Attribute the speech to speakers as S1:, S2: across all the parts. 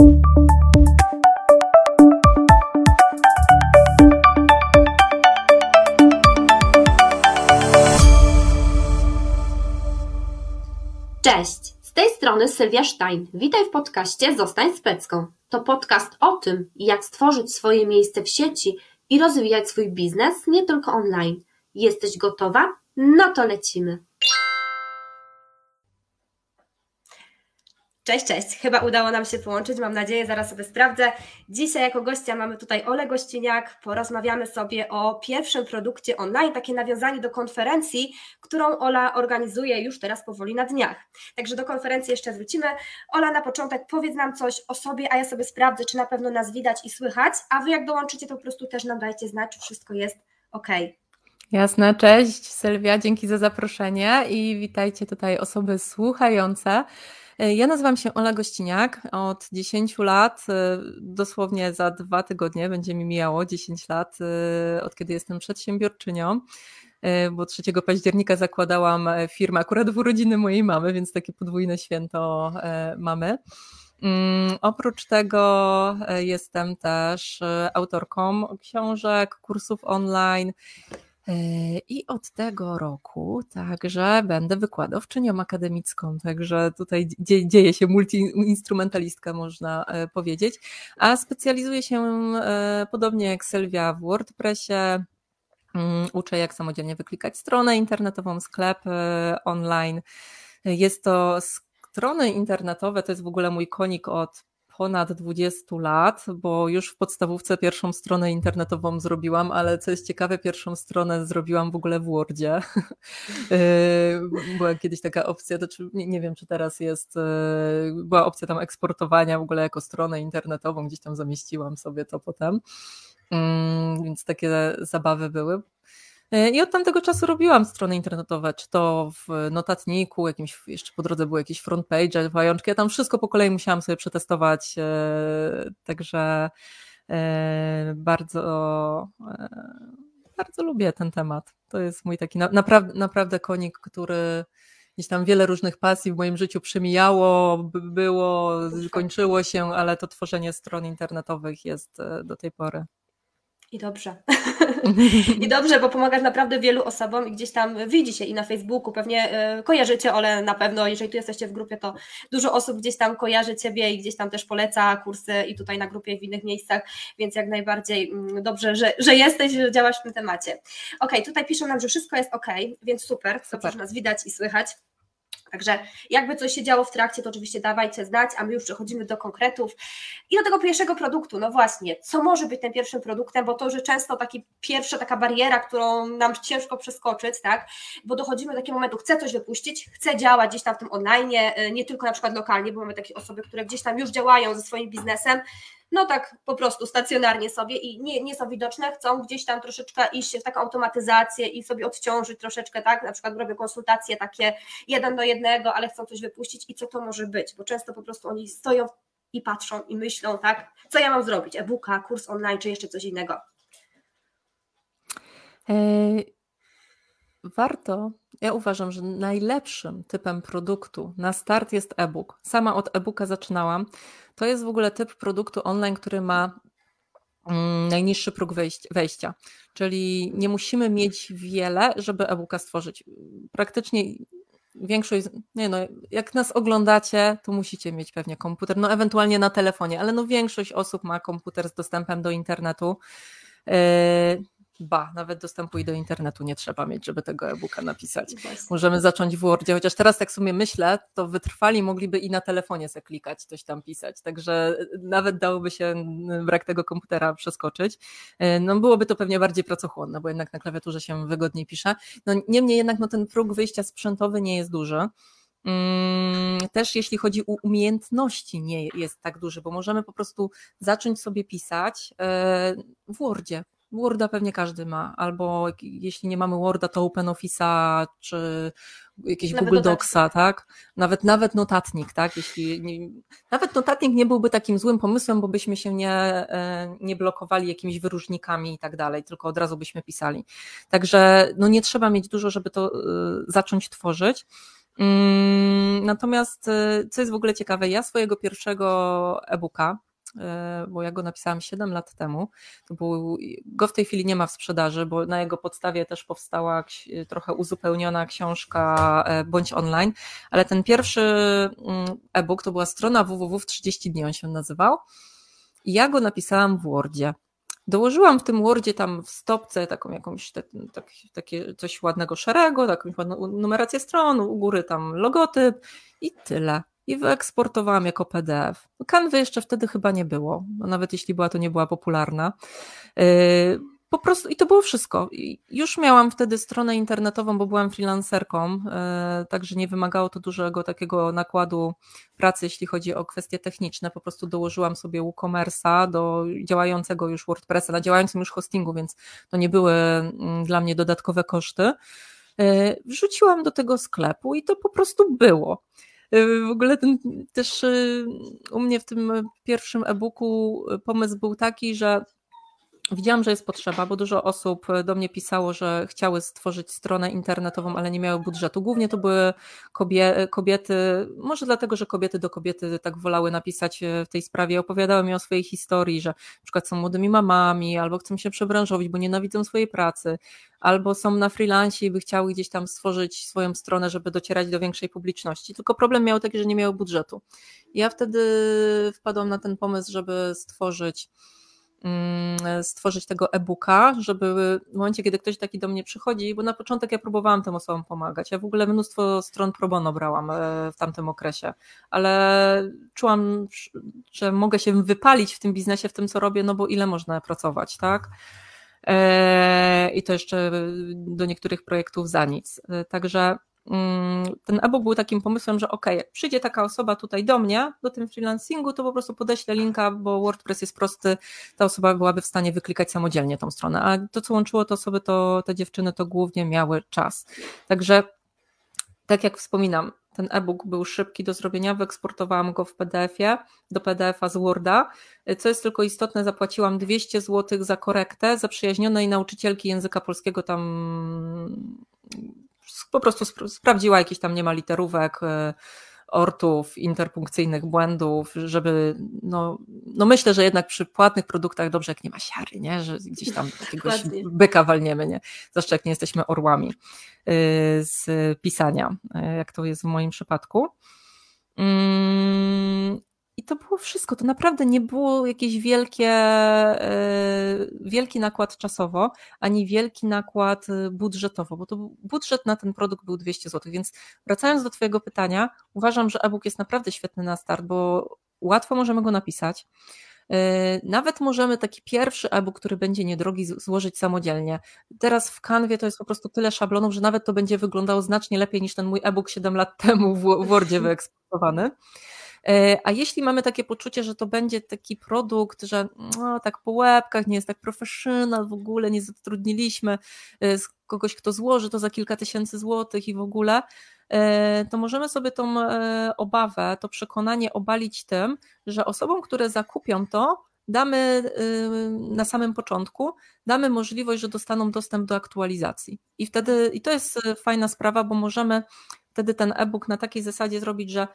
S1: Cześć, z tej strony Sylwia Stein. Witaj w podcaście Zostań Specką. To podcast o tym, jak stworzyć swoje miejsce w sieci i rozwijać swój biznes nie tylko online. Jesteś gotowa? No to lecimy. Cześć, cześć. Chyba udało nam się połączyć, mam nadzieję, zaraz sobie sprawdzę. Dzisiaj jako gościa mamy tutaj Ole Gościniak. Porozmawiamy sobie o pierwszym produkcie online, takie nawiązanie do konferencji, którą Ola organizuje już teraz powoli na dniach. Także do konferencji jeszcze wrócimy. Ola, na początek powiedz nam coś o sobie, a ja sobie sprawdzę, czy na pewno nas widać i słychać, a Wy jak dołączycie, to po prostu też nam dajcie znać, czy wszystko jest ok.
S2: Jasne, cześć Sylwia, dzięki za zaproszenie i witajcie tutaj osoby słuchające. E, ja nazywam się Ola Gościniak. Od 10 lat, e, dosłownie za dwa tygodnie będzie mi mijało 10 lat, e, od kiedy jestem przedsiębiorczynią bo 3 października zakładałam firmę akurat w urodziny mojej mamy, więc takie podwójne święto mamy. Mm, oprócz tego jestem też autorką książek, kursów online I od tego roku także będę wykładowczynią akademicką, także tutaj dzieje się multiinstrumentalistka, można e, powiedzieć. A specjalizuję się e, podobnie jak Sylwia w WordPressie. Mm, uczę, jak samodzielnie wyklikać stronę internetową, sklep online. Jest to strony internetowe, to jest w ogóle mój konik od ponad 20 lat, bo już w podstawówce pierwszą stronę internetową zrobiłam, ale co jest ciekawe, pierwszą stronę zrobiłam w ogóle w Wordzie. Yy, była kiedyś taka opcja, to czy, nie, nie wiem czy teraz jest, yy, była opcja tam eksportowania w ogóle jako stronę internetową, gdzieś tam zamieściłam sobie to potem. Mm, więc takie zabawy były. E, I od tamtego czasu robiłam strony internetowe, czy to w notatniku, jakimś, jeszcze po drodze były jakieś front page, pajączki, ja tam wszystko po kolei musiałam sobie przetestować, e, także e, bardzo, bardzo lubię ten temat. To jest mój taki naprawdę, naprawdę konik, który gdzieś tam wiele różnych pasji w moim życiu przemijało, było, kończyło się, ale to tworzenie stron internetowych jest do tej pory.
S1: I dobrze. I dobrze, bo pomagasz naprawdę wielu osobom i gdzieś tam widzi się i na Facebooku, pewnie y, kojarzycie Ole na pewno, jeżeli tu jesteście w grupie, to dużo osób gdzieś tam kojarzy Ciebie i gdzieś tam też poleca kursy i tutaj na grupie i w innych miejscach, więc jak najbardziej mm, dobrze, że, że jesteś, że działasz w tym temacie. Ok, tutaj piszą nam, że wszystko jest ok, więc super, super. nas widać i słychać. Także jakby coś się działo w trakcie, to oczywiście dawajcie znać, a my już przechodzimy do konkretów i do tego pierwszego produktu. No właśnie, co może być tym pierwszym produktem, bo to, że często taki pierwsza taka bariera, którą nam ciężko przeskoczyć, tak, bo dochodzimy do takiego momentu, chcę coś wypuścić, chcę działać gdzieś tam w tym online, y, nie tylko na przykład lokalnie, bo mamy takie osoby, które gdzieś tam już działają ze swoim biznesem, no tak po prostu stacjonarnie sobie i nie, nie są widoczne, chcą gdzieś tam troszeczkę iść w taką automatyzację i sobie odciążyć troszeczkę, tak, na przykład robię konsultacje takie jeden do jednego, ale chcą coś wypuścić i co to może być, bo często po prostu oni stoją i patrzą i myślą, tak, co ja mam zrobić, e-booka, kurs online czy jeszcze coś innego.
S2: E, warto, ja uważam, że najlepszym typem produktu na start jest e-book. Sama od e-booka zaczynałam. To jest w ogóle typ produktu online, który ma mm, najniższy próg wejścia, czyli nie musimy mieć wiele, żeby e-booka stworzyć. Praktycznie większość, nie no, jak nas oglądacie, to musicie mieć pewnie komputer, no ewentualnie na telefonie, ale no większość osób ma komputer z dostępem do internetu. Ba, nawet dostępu i do internetu nie trzeba mieć, żeby tego e-booka napisać. Możemy zacząć w Wordzie, chociaż teraz tak sobie myślę, to wytrwali mogliby i na telefonie se klikać, coś tam pisać, także nawet dałoby się brak tego komputera przeskoczyć. E, no byłoby to pewnie bardziej pracochłonne, bo jednak na klawiaturze się wygodniej pisze. No niemniej jednak no, ten próg wyjścia sprzętowy nie jest duży. Mm, też jeśli chodzi o umiejętności, nie jest tak duży, bo możemy po prostu zacząć sobie pisać w Wordzie, Worda pewnie każdy ma, albo jeśli nie mamy Worda, to OpenOffice'a, czy jakieś nawet Google Docsa, tak? Nawet, nawet notatnik, tak? Jeśli nie, nawet notatnik nie byłby takim złym pomysłem, bo byśmy się nie, e, nie blokowali jakimiś wyróżnikami i tak dalej, tylko od razu byśmy pisali. Także no nie trzeba mieć dużo, żeby to e, zacząć tworzyć. Mm, natomiast, y, co jest w ogóle ciekawe, ja swojego pierwszego e-booka, bo ja go napisałam 7 lat temu. To był, go w tej chwili nie ma w sprzedaży, bo na jego podstawie też powstała trochę uzupełniona książka e, bądź online, ale ten pierwszy mm, e-book to była strona www w 30 dni, on się nazywał. I ja go napisałam w Wordzie. Dołożyłam w tym Wordzie tam w stopce taką jakąś tak, tak, takie coś ładnego szarego, jakąś ładną numerację stron, u góry tam logotyp i tyle. I wyeksportowałam jako PDF. Kanwy jeszcze wtedy chyba nie było, nawet jeśli była, to nie była popularna. Yy, po prostu i to było wszystko. Już miałam wtedy stronę internetową, bo byłam freelancerką, e, także nie wymagało to dużego takiego nakładu pracy, jeśli chodzi o kwestie techniczne. Po prostu dołożyłam sobie WooCommerce'a do działającego już WordPressa, na działającym już hostingu, więc to nie były mm, dla mnie dodatkowe koszty. E, wrzuciłam do tego sklepu i to po prostu było. E, w ogóle ten, też u mnie w tym pierwszym e-booku pomysł był taki, że Widziałam, że jest potrzeba, bo dużo osób do mnie pisało, że chciały stworzyć stronę internetową, ale nie miały budżetu. Głównie to były kobiety, może dlatego, że kobiety do kobiety tak wolały napisać w tej sprawie, opowiadały mi o swojej historii, że na przykład są młodymi mamami, albo chcą się przebranżowić, bo nienawidzą swojej pracy, albo są na freelancie i by chciały gdzieś tam stworzyć swoją stronę, żeby docierać do większej publiczności. Tylko problem miał taki, że nie miały budżetu. Ja wtedy wpadłam na ten pomysł, żeby stworzyć stworzyć tego e-booka, żeby w momencie, kiedy ktoś taki do mnie przychodzi, bo na początek ja próbowałam tym osobom pomagać. Ja w ogóle mnóstwo stron pro bono brałam e, w tamtym okresie, ale czułam, że mogę się wypalić w tym biznesie, w tym co robię, no bo ile można pracować, tak? E, I to jeszcze do niektórych projektów za nic. E, także Mm, ten e-book był takim pomysłem, że ok, przyjdzie taka osoba tutaj do mnie, do tym freelancingu, to po prostu podeślę linka, bo WordPress jest prosty, ta osoba byłaby w stanie wyklikać samodzielnie tą stronę. A to, co łączyło te osoby, to te dziewczyny, to głównie miały czas. Także, tak jak wspominam, ten e-book był szybki do zrobienia, wyeksportowałam go w PDF-ie, do PDF-a z Worda. Co jest tylko istotne, zapłaciłam 200 zł za korektę zaprzyjaźnionej nauczycielki języka polskiego tam po prostu sp sprawdziła jakieś tam nie ma literówek, e, ortów, interpunkcyjnych błędów, żeby, no, no myślę, że jednak przy płatnych produktach dobrze, jak nie ma siary, nie? że gdzieś tam jakiegoś byka walniemy, nie? zwłaszcza jak nie jesteśmy orłami e, z pisania, e, jak to jest w moim przypadku. I to było wszystko. To naprawdę nie było jakieś wielkie, e, wielki nakład czasowo, ani wielki nakład e, budżetowo, bo to budżet na ten produkt był 200 zł. Więc wracając do Twojego pytania, uważam, że e-book jest naprawdę świetny na start, bo łatwo możemy go napisać. E, nawet możemy taki pierwszy e-book, który będzie niedrogi, złożyć samodzielnie. Teraz w kanwie to jest po prostu tyle szablonów, że nawet to będzie wyglądało znacznie lepiej niż ten mój e-book 7 lat temu w Wordzie wyeksportowany. E, a jeśli mamy takie poczucie, że to będzie taki produkt, że no, tak po łebkach, nie jest tak professional, w ogóle nie zatrudniliśmy e, kogoś, kto złoży to za kilka tysięcy złotych i w ogóle, e, to możemy sobie tą obawę, to przekonanie obalić tym, że osobom, które zakupią to, damy na samym początku, damy możliwość, że dostaną dostęp do aktualizacji. I wtedy, i to jest fajna sprawa, bo możemy wtedy ten e-book na takiej zasadzie zrobić, że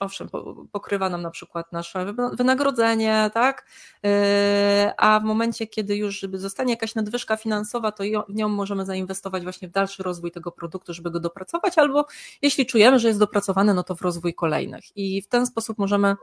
S2: owszem, pokrywa nam na przykład nasze wynagrodzenie, tak? Yy, a w momencie, kiedy już zostanie jakaś nadwyżka finansowa, to w nią możemy zainwestować właśnie w dalszy rozwój tego produktu, żeby go dopracować, albo jeśli czujemy, że jest dopracowany, no to w rozwój kolejnych. I w ten sposób możemy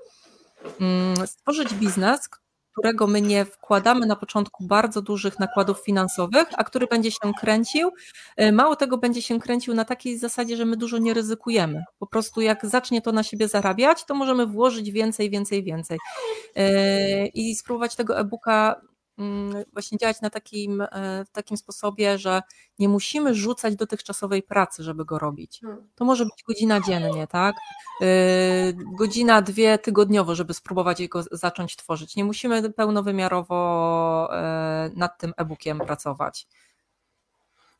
S2: mm, stworzyć biznes, którego my nie wkładamy na początku bardzo dużych nakładów finansowych, a który będzie się kręcił. E, mało tego, będzie się kręcił na takiej zasadzie, że my dużo nie ryzykujemy. Po prostu jak zacznie to na siebie zarabiać, to możemy włożyć więcej, więcej, więcej. E, I spróbować tego e-booka właśnie działać na takim, e, w takim sposobie, że nie musimy rzucać dotychczasowej pracy, żeby go robić. Hmm. To może być godzina dziennie, tak? E, godzina, dwie tygodniowo, żeby spróbować jego zacząć tworzyć. Nie musimy pełnowymiarowo e, nad tym e-bookiem pracować.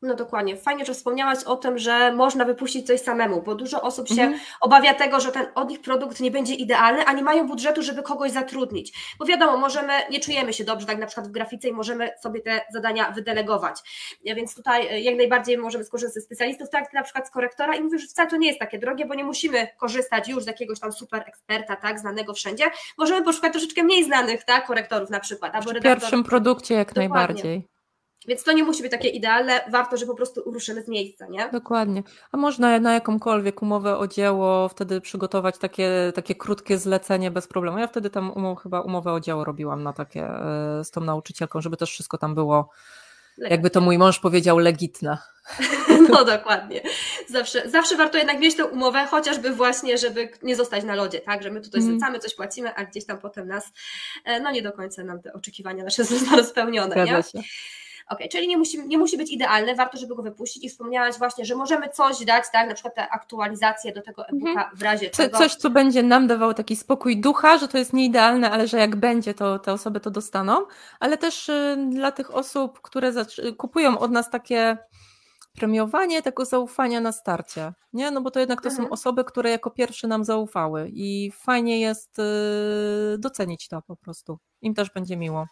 S1: No dokładnie. Fajnie, że wspomniałaś o tym, że można wypuścić coś samemu, bo dużo osób się mhm. obawia tego, że ten od nich produkt nie będzie idealny, a nie mają budżetu, żeby kogoś zatrudnić. Bo wiadomo, możemy, nie czujemy się dobrze, tak na przykład w grafice i możemy sobie te zadania wydelegować. Więc tutaj e, jak najbardziej możemy skorzystać ze specjalistów, tak na przykład z korektora i mówię, że wcale to nie jest takie drogie, bo nie musimy korzystać już z jakiegoś tam super eksperta, tak, znanego wszędzie. Możemy poszukać troszeczkę mniej znanych, tak, korektorów na przykład.
S2: Albo w pierwszym produkcie jak Dokładnie. najbardziej.
S1: Więc to nie musi być takie idealne, warto, że po prostu ruszymy z miejsca, nie?
S2: Dokładnie. A można na jakąkolwiek umowę o dzieło wtedy przygotować takie, takie krótkie zlecenie bez problemu. Ja wtedy tam chyba umowę o dzieło robiłam na takie e, z tą nauczycielką, żeby też wszystko tam było, Legitne. jakby to mój mąż powiedział, legitne.
S1: No dokładnie. Zawsze, zawsze warto jednak mieć tę umowę, chociażby właśnie, żeby nie zostać na lodzie, tak? Że my tutaj mm. zlecamy, coś płacimy, a gdzieś tam potem nas, e, no nie do końca nam te oczekiwania nasze zostaną spełnione, Zgadza nie? Się. Ok, czyli nie musi, nie musi być idealny, warto, żeby go wypuścić i wspomniałaś właśnie, że możemy coś dać, tak, na przykład te aktualizacje do tego e-booka mhm. w razie
S2: Co, Coś, co będzie nam dawało taki spokój ducha, że to jest nieidealne, ale że jak będzie, to te osoby to dostaną, ale też y, dla tych osób, które kupują od nas takie premiowanie tego zaufania na starcie, nie? No bo to jednak to mhm. są osoby, które jako pierwsze nam zaufały i fajnie jest y, docenić to po prostu. Im też będzie miło.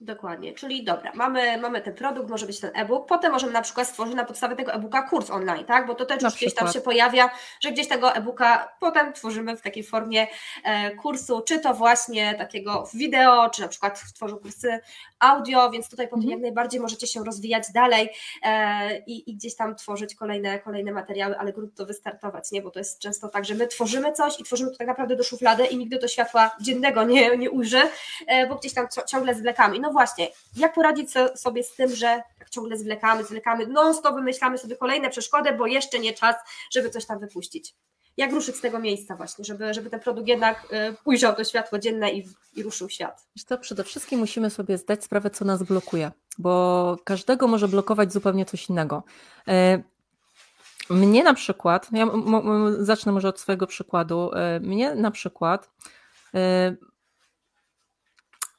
S1: Dokładnie, czyli dobra, mamy, mamy ten produkt, może być ten e-book, potem możemy na przykład stworzyć na podstawie tego e-booka kurs online, tak? Bo to też już gdzieś tam się pojawia, że gdzieś tego e-booka potem tworzymy w takiej formie e, kursu, czy to właśnie takiego wideo, czy na przykład tworzą kursy audio, więc tutaj potem mhm. jak najbardziej możecie się rozwijać dalej e, i, i, gdzieś tam tworzyć kolejne, kolejne materiały, ale grunt to wystartować, nie? Bo to jest często tak, że my tworzymy coś i tworzymy to tak naprawdę do szuflady i nigdy to światła dziennego nie, nie ujrzy, e, bo gdzieś tam ciągle zwlekamy no właśnie, jak poradzić sobie z tym, że tak ciągle zwlekamy, zwlekamy, non-stop wymyślamy sobie kolejne przeszkody, bo jeszcze nie czas, żeby coś tam wypuścić. Jak ruszyć z tego miejsca właśnie, żeby, żeby ten produkt jednak y, ujrzał to światło dzienne i, i ruszył świat?
S2: Wiesz przede wszystkim musimy sobie zdać sprawę, co nas blokuje, bo każdego może blokować zupełnie coś innego. E, mnie na przykład, ja zacznę może od swojego przykładu, e, mnie na przykład e,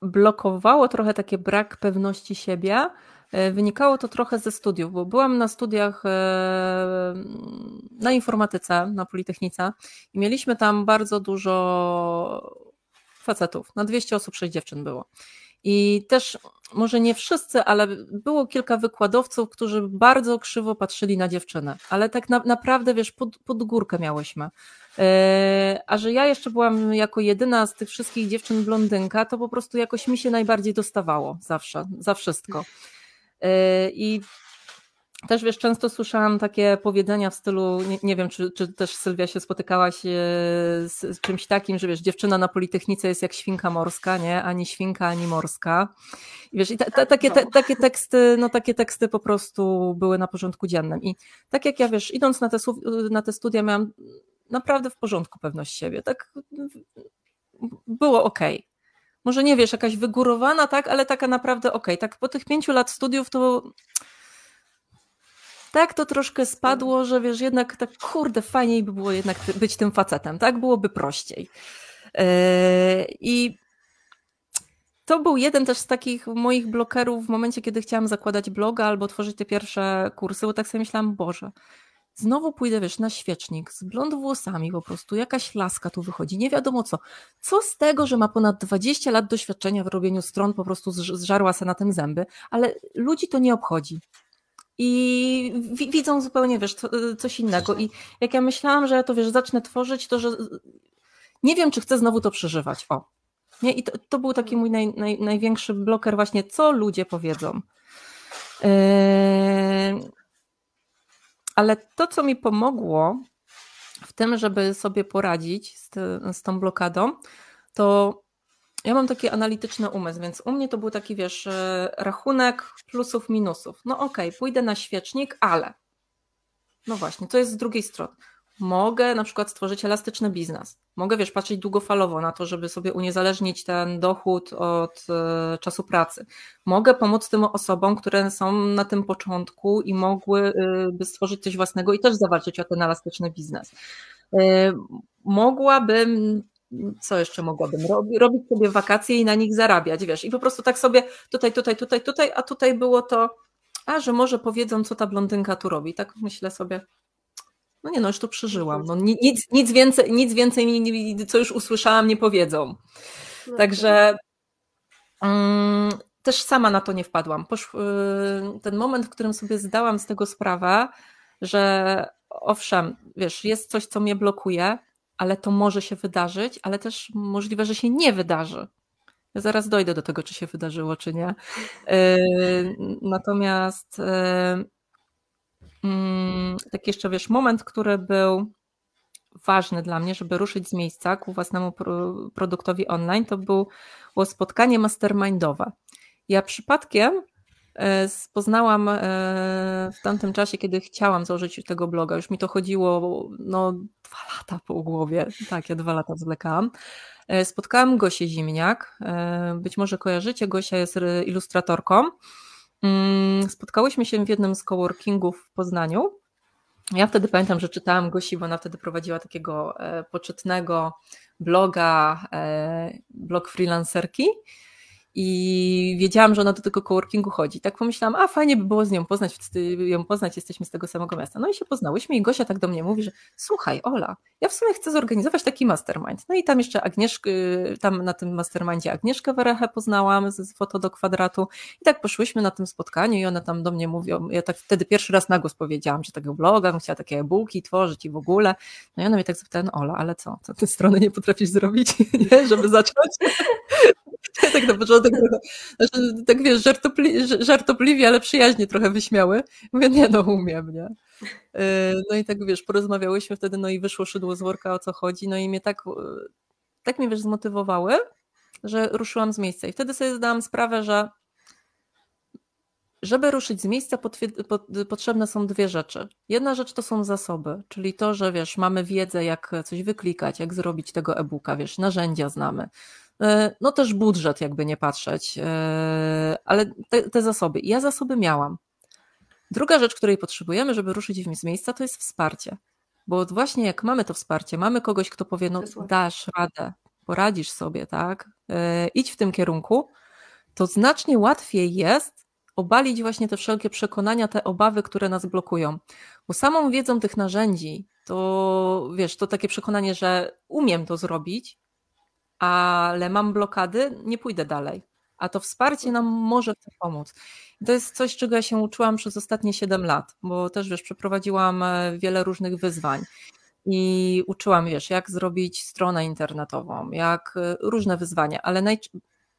S2: blokowało trochę takie brak pewności siebie. E, wynikało to trochę ze studiów, bo byłam na studiach e, na informatyce na Politechnice i mieliśmy tam bardzo dużo facetów. Na 200 osób 6 dziewczyn było. I też, może nie wszyscy, ale było kilka wykładowców, którzy bardzo krzywo patrzyli na dziewczynę. Ale tak na, naprawdę, wiesz, pod, pod górkę miałyśmy. E, a że ja jeszcze byłam jako jedyna z tych wszystkich dziewczyn blondynka, to po prostu jakoś mi się najbardziej dostawało zawsze, za wszystko. E, I też wiesz, często słyszałam takie powiedzenia w stylu, nie, nie wiem, czy, czy też Sylwia się spotykałaś e, z, z, czymś takim, że wiesz, dziewczyna na Politechnice jest jak świnka morska, nie? Ani świnka, ani morska. I wiesz, i ta, ta, takie, te, takie teksty, no takie teksty po prostu były na porządku dziennym. I tak jak ja, wiesz, idąc na te, na te studia miałam naprawdę w porządku pewność siebie. Tak było ok. Może nie wiesz, jakaś wygórowana, tak, ale taka naprawdę ok. Tak po tych pięciu lat studiów to tak to troszkę spadło, że wiesz, jednak tak kurde, fajniej by było jednak być tym facetem, tak? Byłoby prościej. Yy, I to był jeden też z takich moich blokerów w momencie, kiedy chciałam zakładać bloga albo tworzyć te pierwsze kursy, bo tak sobie myślałam, Boże, Znowu pójdę, wiesz, na świecznik z blond włosami po prostu, jakaś laska tu wychodzi, nie wiadomo co. Co z tego, że ma ponad 20 lat doświadczenia w robieniu stron, po prostu zżarła se na tym zęby, ale ludzi to nie obchodzi. I widzą zupełnie, wiesz, coś innego. I jak ja myślałam, że ja to, wiesz, zacznę tworzyć, to że nie wiem, czy chcę znowu to przeżywać. O. Nie? I to, to był taki mój naj, naj, największy bloker właśnie, co ludzie powiedzą. Yy ale to, co mi pomogło w tym, żeby sobie poradzić z, z tą blokadą, to ja mam taki analityczny umysł, więc u mnie to był taki, wiesz, e, rachunek plusów, minusów. No okej, okay, pójdę na świecznik, ale no właśnie, to jest z drugiej strony. Mogę na przykład stworzyć elastyczny biznes. Mogę, wiesz, patrzeć długofalowo na to, żeby sobie uniezależnić ten dochód od e, czasu pracy. Mogę pomóc tym osobom, które są na tym początku i mogłyby e, stworzyć coś własnego i też zawalczyć o ten elastyczny biznes. E, mogłabym co jeszcze mogłabym robić? Robić sobie wakacje i na nich zarabiać, wiesz, i po prostu tak sobie tutaj, tutaj, tutaj, tutaj, a tutaj było to a że może powiedzą, co ta blondynka tu robi. Tak myślę sobie, no nie no, już to przeżyłam. No, nic, nic więcej, nic więcej, co już usłyszałam, nie powiedzą. No Także um, też sama na to nie wpadłam. Posz, y, ten moment, w którym sobie zdałam z tego sprawę, że owszem, wiesz, jest coś, co mnie blokuje, ale to może się wydarzyć, ale też możliwe, że się nie wydarzy. Ja zaraz dojdę do tego, czy się wydarzyło, czy nie. Y, natomiast y, mm, taki jeszcze, wiesz, moment, który był ważny dla mnie, żeby ruszyć z miejsca ku własnemu produktowi online, to było spotkanie mastermindowe. Ja przypadkiem e, poznałam e, w tamtym czasie, kiedy chciałam założyć tego bloga, już mi to chodziło no, dwa lata po głowie, tak, ja dwa lata zwlekałam. E, spotkałam Gosię Zimniak, być może kojarzycie, Gosia jest ilustratorką. Mm, spotkałyśmy się w jednym z coworkingów w Poznaniu. Ja wtedy pamiętam, że czytałam Gosi, bo ona wtedy prowadziła takiego poczytnego bloga, blog freelancerki i wiedziałam, że ona do tego coworkingu chodzi. Tak pomyślałam, a fajnie by było z nią poznać, ją poznać, jesteśmy z tego samego miasta. No i się poznałyśmy i Gosia tak do mnie mówi, że słuchaj Ola, ja w sumie chcę zorganizować taki mastermind. No i tam jeszcze Agnieszkę, tam na tym mastermindzie Agnieszkę Werechę poznałam z foto do kwadratu i tak poszłyśmy na tym spotkaniu i ona tam do mnie mówi, ja tak wtedy pierwszy raz na głos powiedziałam, że takiego bloga, chciała takie e-booki tworzyć i w ogóle. No i ona mnie tak zapytała, no Ola, ale co, co ty strony nie potrafisz zrobić, nie, żeby zacząć? tak na początek znaczy, tak wiesz, żartopli, żartobliwie, ale przyjaźnie trochę wyśmiały. Mówię, nie no, umiem, nie? E, no i tak wiesz, porozmawiałyśmy wtedy, no i wyszło szydło z worka, o co chodzi, no i mnie tak, tak mnie wiesz, zmotywowały, że ruszyłam z miejsca. I wtedy sobie zdałam sprawę, że żeby ruszyć z miejsca, potrzebne są dwie rzeczy. Jedna rzecz to są zasoby, czyli to, że wiesz, mamy wiedzę, jak coś wyklikać, jak zrobić tego e-booka, wiesz, narzędzia znamy. E, no też budżet, jakby nie patrzeć, e, ale te, te zasoby. Ja zasoby miałam. Druga rzecz, której potrzebujemy, żeby ruszyć z miejsca, to jest wsparcie. Bo właśnie jak mamy to wsparcie, mamy kogoś, kto powie, no dasz radę, poradzisz sobie, tak, e, idź w tym kierunku, to znacznie łatwiej jest obalić właśnie te wszelkie przekonania, te obawy, które nas blokują. Bo samą wiedzą tych narzędzi, to wiesz, to takie przekonanie, że umiem to zrobić, ale mam blokady, nie pójdę dalej. A to wsparcie nam może pomóc. To jest coś, czego ja się uczyłam przez ostatnie 7 lat, bo też wiesz, przeprowadziłam e, wiele różnych wyzwań i uczyłam, wiesz, jak zrobić stronę internetową, jak e, różne wyzwania, ale naj,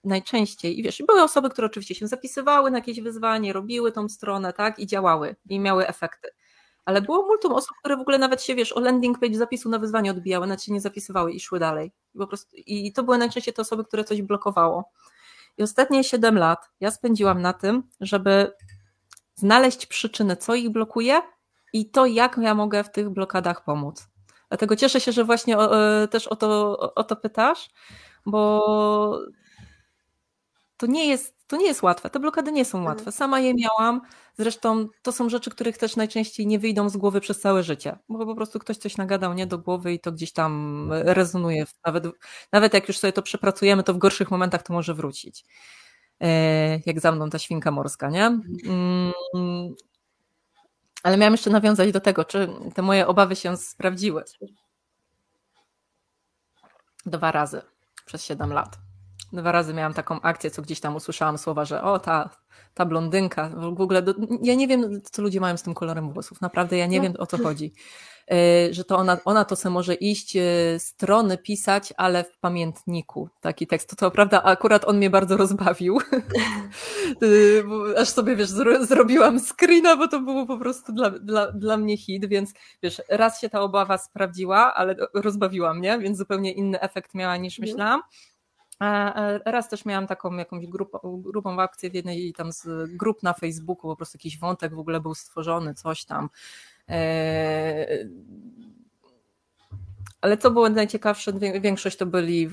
S2: najczęściej, i wiesz, były osoby, które oczywiście się zapisywały na jakieś wyzwanie, robiły tą stronę, tak, i działały, i miały efekty ale było multum osób, które w ogóle nawet się, wiesz, o landing page zapisu na wyzwanie odbijały, nawet się nie zapisywały i szły dalej. I, po prostu, I to były najczęściej te osoby, które coś blokowało. I ostatnie 7 lat ja spędziłam na tym, żeby znaleźć przyczyny, co ich blokuje i to, jak ja mogę w tych blokadach pomóc. Dlatego cieszę się, że właśnie e, też o to, o to pytasz, bo to nie jest, to nie jest łatwe. Te blokady nie są mhm. łatwe. Sama je miałam. Zresztą to są rzeczy, których też najczęściej nie wyjdą z głowy przez całe życie, bo po prostu ktoś coś nagadał nie do głowy i to gdzieś tam rezonuje. Nawet, nawet jak już sobie to przepracujemy, to w gorszych momentach to może wrócić. E, jak za mną ta świnka morska, nie? Mm, ale miałam jeszcze nawiązać do tego, czy te moje obawy się sprawdziły. Dwa razy przez 7 lat. Dwa razy miałam taką akcję, co gdzieś tam usłyszałam słowa, że o, ta, ta blondynka, w ogóle, do, ja nie wiem, co ludzie mają z tym kolorem włosów, naprawdę ja nie no. wiem, o co chodzi. E, że to ona, ona to se może iść, e, strony pisać, ale w pamiętniku taki tekst. To, to prawda, akurat on mnie bardzo rozbawił. E, aż sobie, wiesz, zrobiłam screena, bo to było po prostu dla, dla, dla mnie hit, więc wiesz, raz się ta obawa sprawdziła, ale rozbawiła mnie, więc zupełnie inny efekt miała niż mhm. myślałam. Raz też miałam taką jakąś grupą, grupą akcję w jednej tam z grup na Facebooku, po prostu jakiś wątek w ogóle był stworzony, coś tam. E, ale co było najciekawsze, większość to byli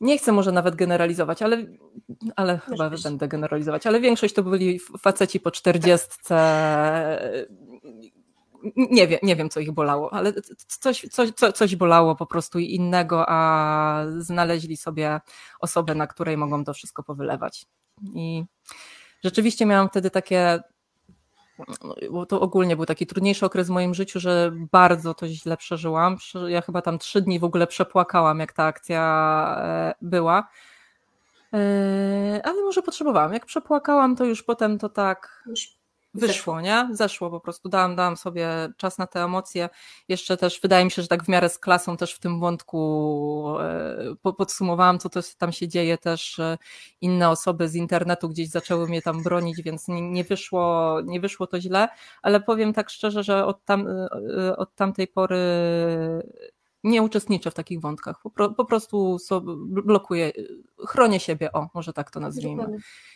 S2: nie chcę może nawet generalizować, ale, ale chyba będę generalizować, ale większość to byli faceci po czterdziestce, nie wiem, nie wiem, co ich bolało, ale coś, coś, coś bolało po prostu innego, a znaleźli sobie osobę, na której mogą to wszystko powylewać. I rzeczywiście miałam wtedy takie bo to ogólnie był taki trudniejszy okres w moim życiu, że bardzo to źle przeżyłam. Ja chyba tam trzy dni w ogóle przepłakałam, jak ta akcja e, była. E, ale może potrzebowałam. Jak przepłakałam, to już potem to tak wyszło, nie? Zeszło po prostu, dałam, dałam sobie czas na te emocje. Jeszcze też wydaje mi się, że tak w miarę z klasą też w tym wątku e, podsumowałam, co to tam się dzieje też. Inne osoby z internetu gdzieś zaczęły mnie tam bronić, więc nie wyszło, nie wyszło to źle, ale powiem tak szczerze, że od, tam, e, od tamtej pory nie uczestniczę w takich wątkach. Po, po prostu blokuję, chronię siebie, o, może tak to nazwijmy.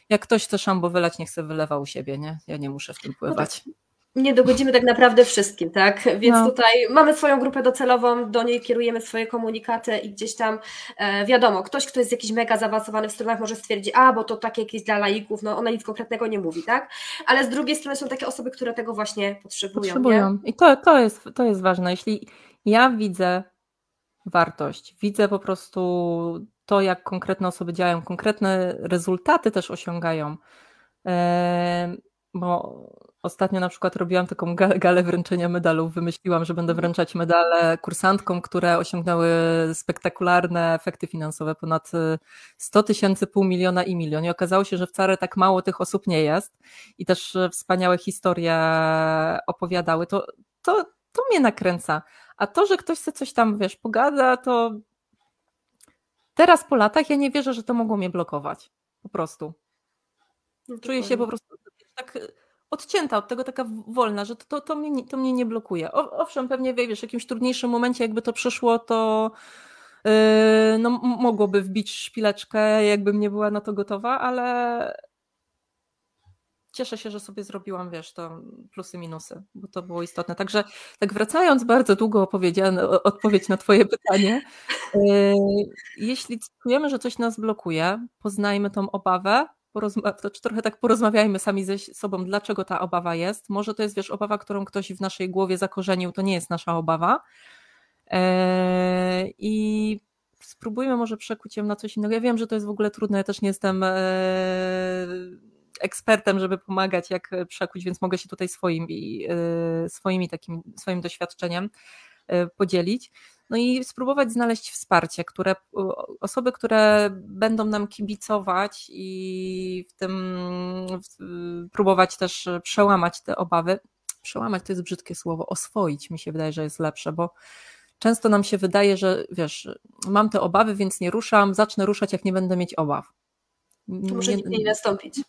S2: Jak ktoś chce szambo wylać, niech sobie wylewa u siebie, nie? Ja nie muszę w tym pływać. No
S1: tak. Nie dogodzimy tak naprawdę wszystkim, tak? Więc no. tutaj mamy swoją grupę docelową, do niej kierujemy swoje komunikaty i gdzieś tam e, wiadomo, ktoś, kto jest jakiś mega zaawansowany w stronach, może stwierdzić, a bo to takie jakieś dla laików, no ona nic konkretnego nie mówi, tak? Ale z drugiej strony są takie osoby, które tego właśnie potrzebują.
S2: Potrzebują. Nie? I to, to, jest, to jest ważne. Jeśli ja widzę wartość. Widzę po prostu to, jak konkretne osoby działają, konkretne rezultaty też osiągają. Bo ostatnio na przykład robiłam taką galę wręczenia medalów. Wymyśliłam, że będę wręczać medale kursantkom, które osiągnęły spektakularne efekty finansowe, ponad 100 tysięcy, pół miliona i milion. I okazało się, że wcale tak mało tych osób nie jest. I też wspaniałe historie opowiadały. To, to, to mnie nakręca. A to, że ktoś chce coś tam, wiesz, pogada, to teraz po latach ja nie wierzę, że to mogło mnie blokować. Po prostu. No Czuję się po prostu tak odcięta od tego, taka wolna, że to, to, to, mnie, to mnie nie blokuje. Owszem, pewnie wiesz, w jakimś trudniejszym momencie, jakby to przyszło, to yy, no, mogłoby wbić szpileczkę, jakbym nie była na to gotowa, ale cieszę się, że sobie zrobiłam, wiesz, to plusy, minusy, bo to było istotne. Także tak wracając, bardzo długo odpowiedź na twoje pytanie. E, jeśli czujemy, że coś nas blokuje, poznajmy tą obawę, to trochę tak porozmawiajmy sami ze sobą, dlaczego ta obawa jest. Może to jest, wiesz, obawa, którą ktoś w naszej głowie zakorzenił, to nie jest nasza obawa. E, I spróbujmy może przekuć ją na coś innego. Ja wiem, że to jest w ogóle trudne, ja też nie jestem e, ekspertem, żeby pomagać, jak przekuć, więc mogę się tutaj swoim, e, swoimi takim, swoim doświadczeniem e, podzielić. No i spróbować znaleźć wsparcie, które osoby, które będą nam kibicować i w tym próbować też przełamać te obawy. Przełamać to jest brzydkie słowo, oswoić mi się wydaje, że jest lepsze, bo często nam się wydaje, że wiesz, mam te obawy, więc nie ruszam, zacznę ruszać, jak nie będę mieć obaw.
S1: Może nie, nie nastąpić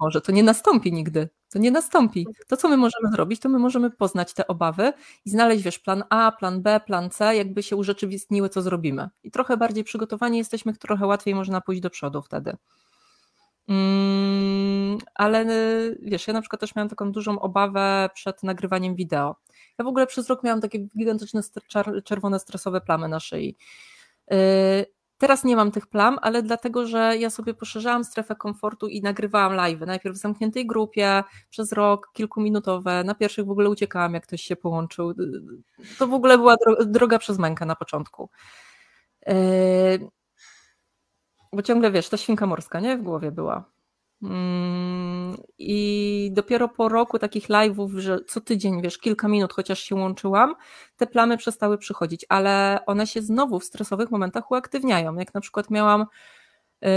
S2: może, to nie nastąpi nigdy. To nie nastąpi. To, co my możemy zrobić, to my możemy poznać te obawy i znaleźć, wiesz, plan A, plan B, plan C, jakby się urzeczywistniły, co zrobimy. I trochę bardziej przygotowani jesteśmy, trochę łatwiej można pójść do przodu wtedy. Mm, ale wiesz, ja na przykład też miałam taką dużą obawę przed nagrywaniem wideo. Ja w ogóle przez rok miałam takie gigantyczne czerwone stresowe plamy na szyi. Y, Teraz nie mam tych plam, ale dlatego, że ja sobie poszerzałam strefę komfortu i nagrywałam live. Najpierw w zamkniętej grupie przez rok, kilkuminutowe. Na pierwszych w ogóle uciekałam, jak ktoś się połączył. To w ogóle była droga przez mękę na początku. Yy, bo ciągle wiesz, ta świnka morska, nie? W głowie była. Mm, I dopiero po roku takich live'ów, że co tydzień, wiesz, kilka minut chociaż się łączyłam, te plamy przestały przychodzić, ale one się znowu w stresowych momentach uaktywniają. Jak na przykład miałam yy,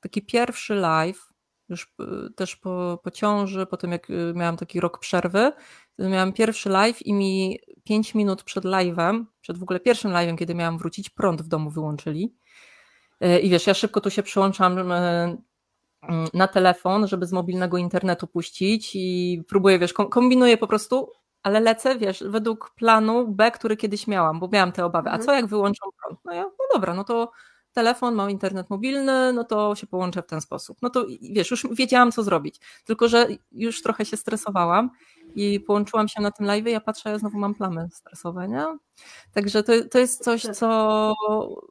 S2: taki pierwszy live, już yy, też po, po ciąży, potem jak yy, miałam taki rok przerwy, miałam pierwszy live i mi pięć minut przed live'em, przed w ogóle pierwszym live'em, kiedy miałam wrócić, prąd w domu wyłączyli I wiesz, ja szybko tu się przyłączam e, na telefon, żeby z mobilnego internetu puścić i próbuję, wiesz, kombinuję po prostu, ale lecę, wiesz, według planu B, który kiedyś miałam, bo miałam te obawy. A mhm. co jak wyłączą prąd? No ja, no dobra, no to telefon, mam internet mobilny, no to się połączę w ten sposób. No to wiesz, już wiedziałam, co zrobić. Tylko, że już trochę się stresowałam i połączyłam się na tym live, ja patrzę, ja znowu mam plamy stresowe, nie? Także to, to jest coś, co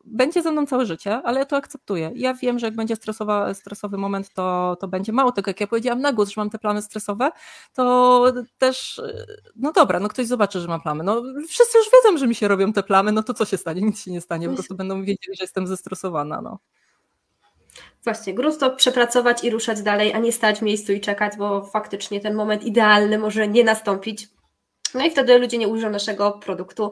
S2: będzie ze mną całe życie, ale ja to akceptuję. Ja wiem, że jak będzie stresowa, stresowy moment, to, to będzie mało tego, jak ja powiedziałam na głos, że mam te plamy stresowe, to też, no dobra, no ktoś zobaczy, że mam plamy. No wszyscy już wiedzą, że mi się robią te plamy, no to co się stanie? Nic się nie stanie, po prostu będą wiedzieli, że jestem zestresowana, no.
S1: Właśnie, grunt to przepracować i ruszać dalej, a nie stać w miejscu i czekać, bo faktycznie ten moment idealny może nie nastąpić. No i wtedy ludzie nie użyją naszego produktu.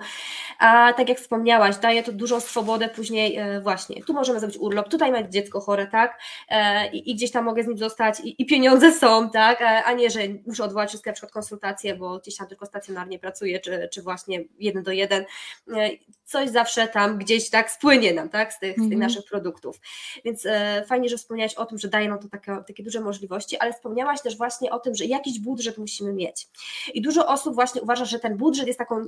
S1: A tak jak wspomniałaś, daje to dużą swobodę później e, właśnie. Tu możemy zrobić urlop, tutaj ma dziecko chore, tak? E, I, i gdzieś tam mogę z nim zostać i, i, pieniądze są, tak? E, a nie, że muszę odwołać wszystkie na przykład konsultacje, bo gdzieś tam tylko stacjonarnie pracuję, czy, czy właśnie jeden do jeden. Coś zawsze tam gdzieś tak spłynie nam, tak? Z tych, z tych mhm. naszych produktów. Więc fajnie, że wspomniałaś o tym, że daje nam to takie duże możliwości, ale wspomniałaś też właśnie o tym, że jakiś budżet musimy mieć. I dużo osób właśnie uważa, że ten budżet jest taką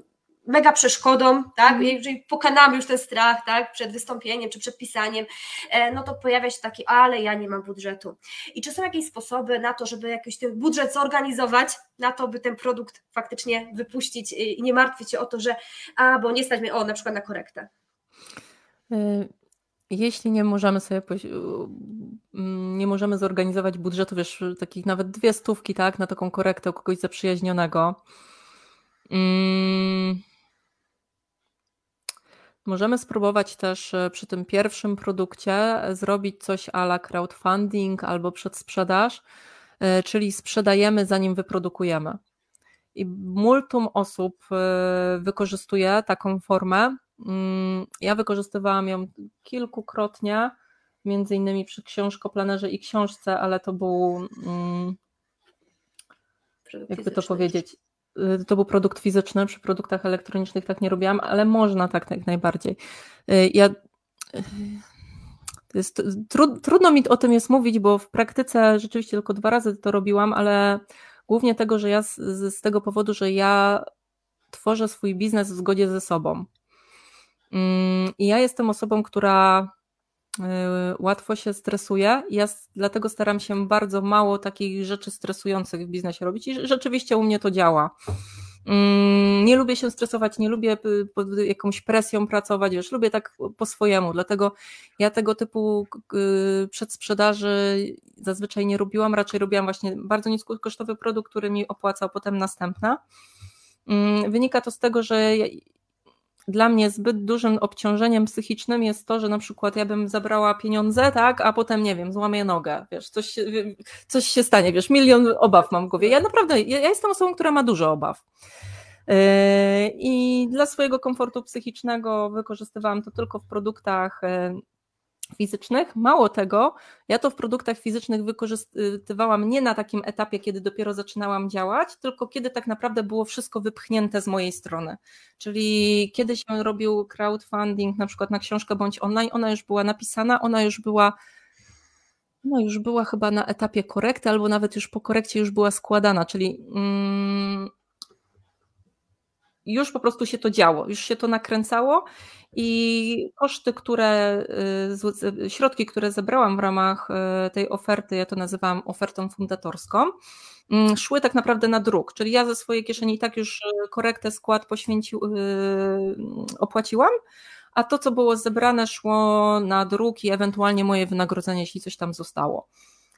S1: mega przeszkodą, tak? Mhm. Jeżeli pokonamy już ten strach, tak, przed wystąpieniem czy przed pisaniem, e, no to pojawia się taki, ale ja nie mam budżetu. I czy są jakieś sposoby na to, żeby jakiś ten budżet zorganizować, na to, by ten produkt faktycznie wypuścić i nie martwić się o to, że a, bo nie stać mnie, o, na przykład na korektę.
S2: E, jeśli nie możemy sobie mm, nie możemy zorganizować budżetu, wiesz, takich nawet dwie stówki, tak, na taką korektę u kogoś zaprzyjaźnionego, Mm. Możemy spróbować też e, przy tym pierwszym produkcie zrobić coś ala crowdfunding albo przedsprzedaż, e, czyli sprzedajemy zanim wyprodukujemy. I multum osób e, wykorzystuje taką formę. Mm, ja wykorzystywałam ją kilkukrotnie, między innymi przy książkoplanerze i książce, ale to był, mm, jakby to powiedzieć, to był produkt fizyczny, przy produktach elektronicznych tak nie robiłam, ale można tak, tak najbardziej. Y, ja y, jest, trudno mi o tym jest mówić, bo w praktyce rzeczywiście tylko dwa razy to robiłam, ale głównie tego, że ja z, z tego powodu, że ja tworzę swój biznes w zgodzie ze sobą. Mm, I ja jestem osobą, która Y, łatwo się stresuje. Ja dlatego staram się bardzo mało takich rzeczy stresujących w biznesie robić i rzeczywiście u mnie to działa. Mm, nie lubię się stresować, nie lubię y, pod jakąś presją pracować, wiesz, lubię tak po swojemu, dlatego ja tego typu y, przedsprzedaży zazwyczaj nie robiłam, raczej robiłam właśnie bardzo niskokosztowy produkt, który mi opłacał potem następna. Mm, wynika to z tego, że dla mnie zbyt dużym obciążeniem psychicznym jest to, że na przykład ja bym zabrała pieniądze, tak, a potem, nie wiem, złamię nogę, wiesz, coś, coś się stanie, wiesz, milion obaw mam w głowie. Ja naprawdę, ja, ja jestem osobą, która ma dużo obaw. Yy, I dla swojego komfortu psychicznego wykorzystywałam to tylko w produktach yy, fizycznych. Mało tego, ja to w produktach fizycznych wykorzystywałam nie na takim etapie, kiedy dopiero zaczynałam działać, tylko kiedy tak naprawdę było wszystko wypchnięte z mojej strony. Czyli kiedy się robił crowdfunding, na przykład na książkę bądź online, ona już była napisana, ona już była. No, już była chyba na etapie korekty, albo nawet już po korekcie już była składana, czyli mm, już po prostu się to działo, już się to nakręcało i koszty, które, y, środki, które zebrałam w ramach y, tej oferty, ja to nazywałam ofertą fundatorską, mm, szły tak naprawdę na druk, czyli ja ze swojej kieszeni i tak już y, korektę skład poświęcił, opłaciłam, a to, co było zebrane, szło na druk i ewentualnie moje wynagrodzenie, jeśli coś tam zostało.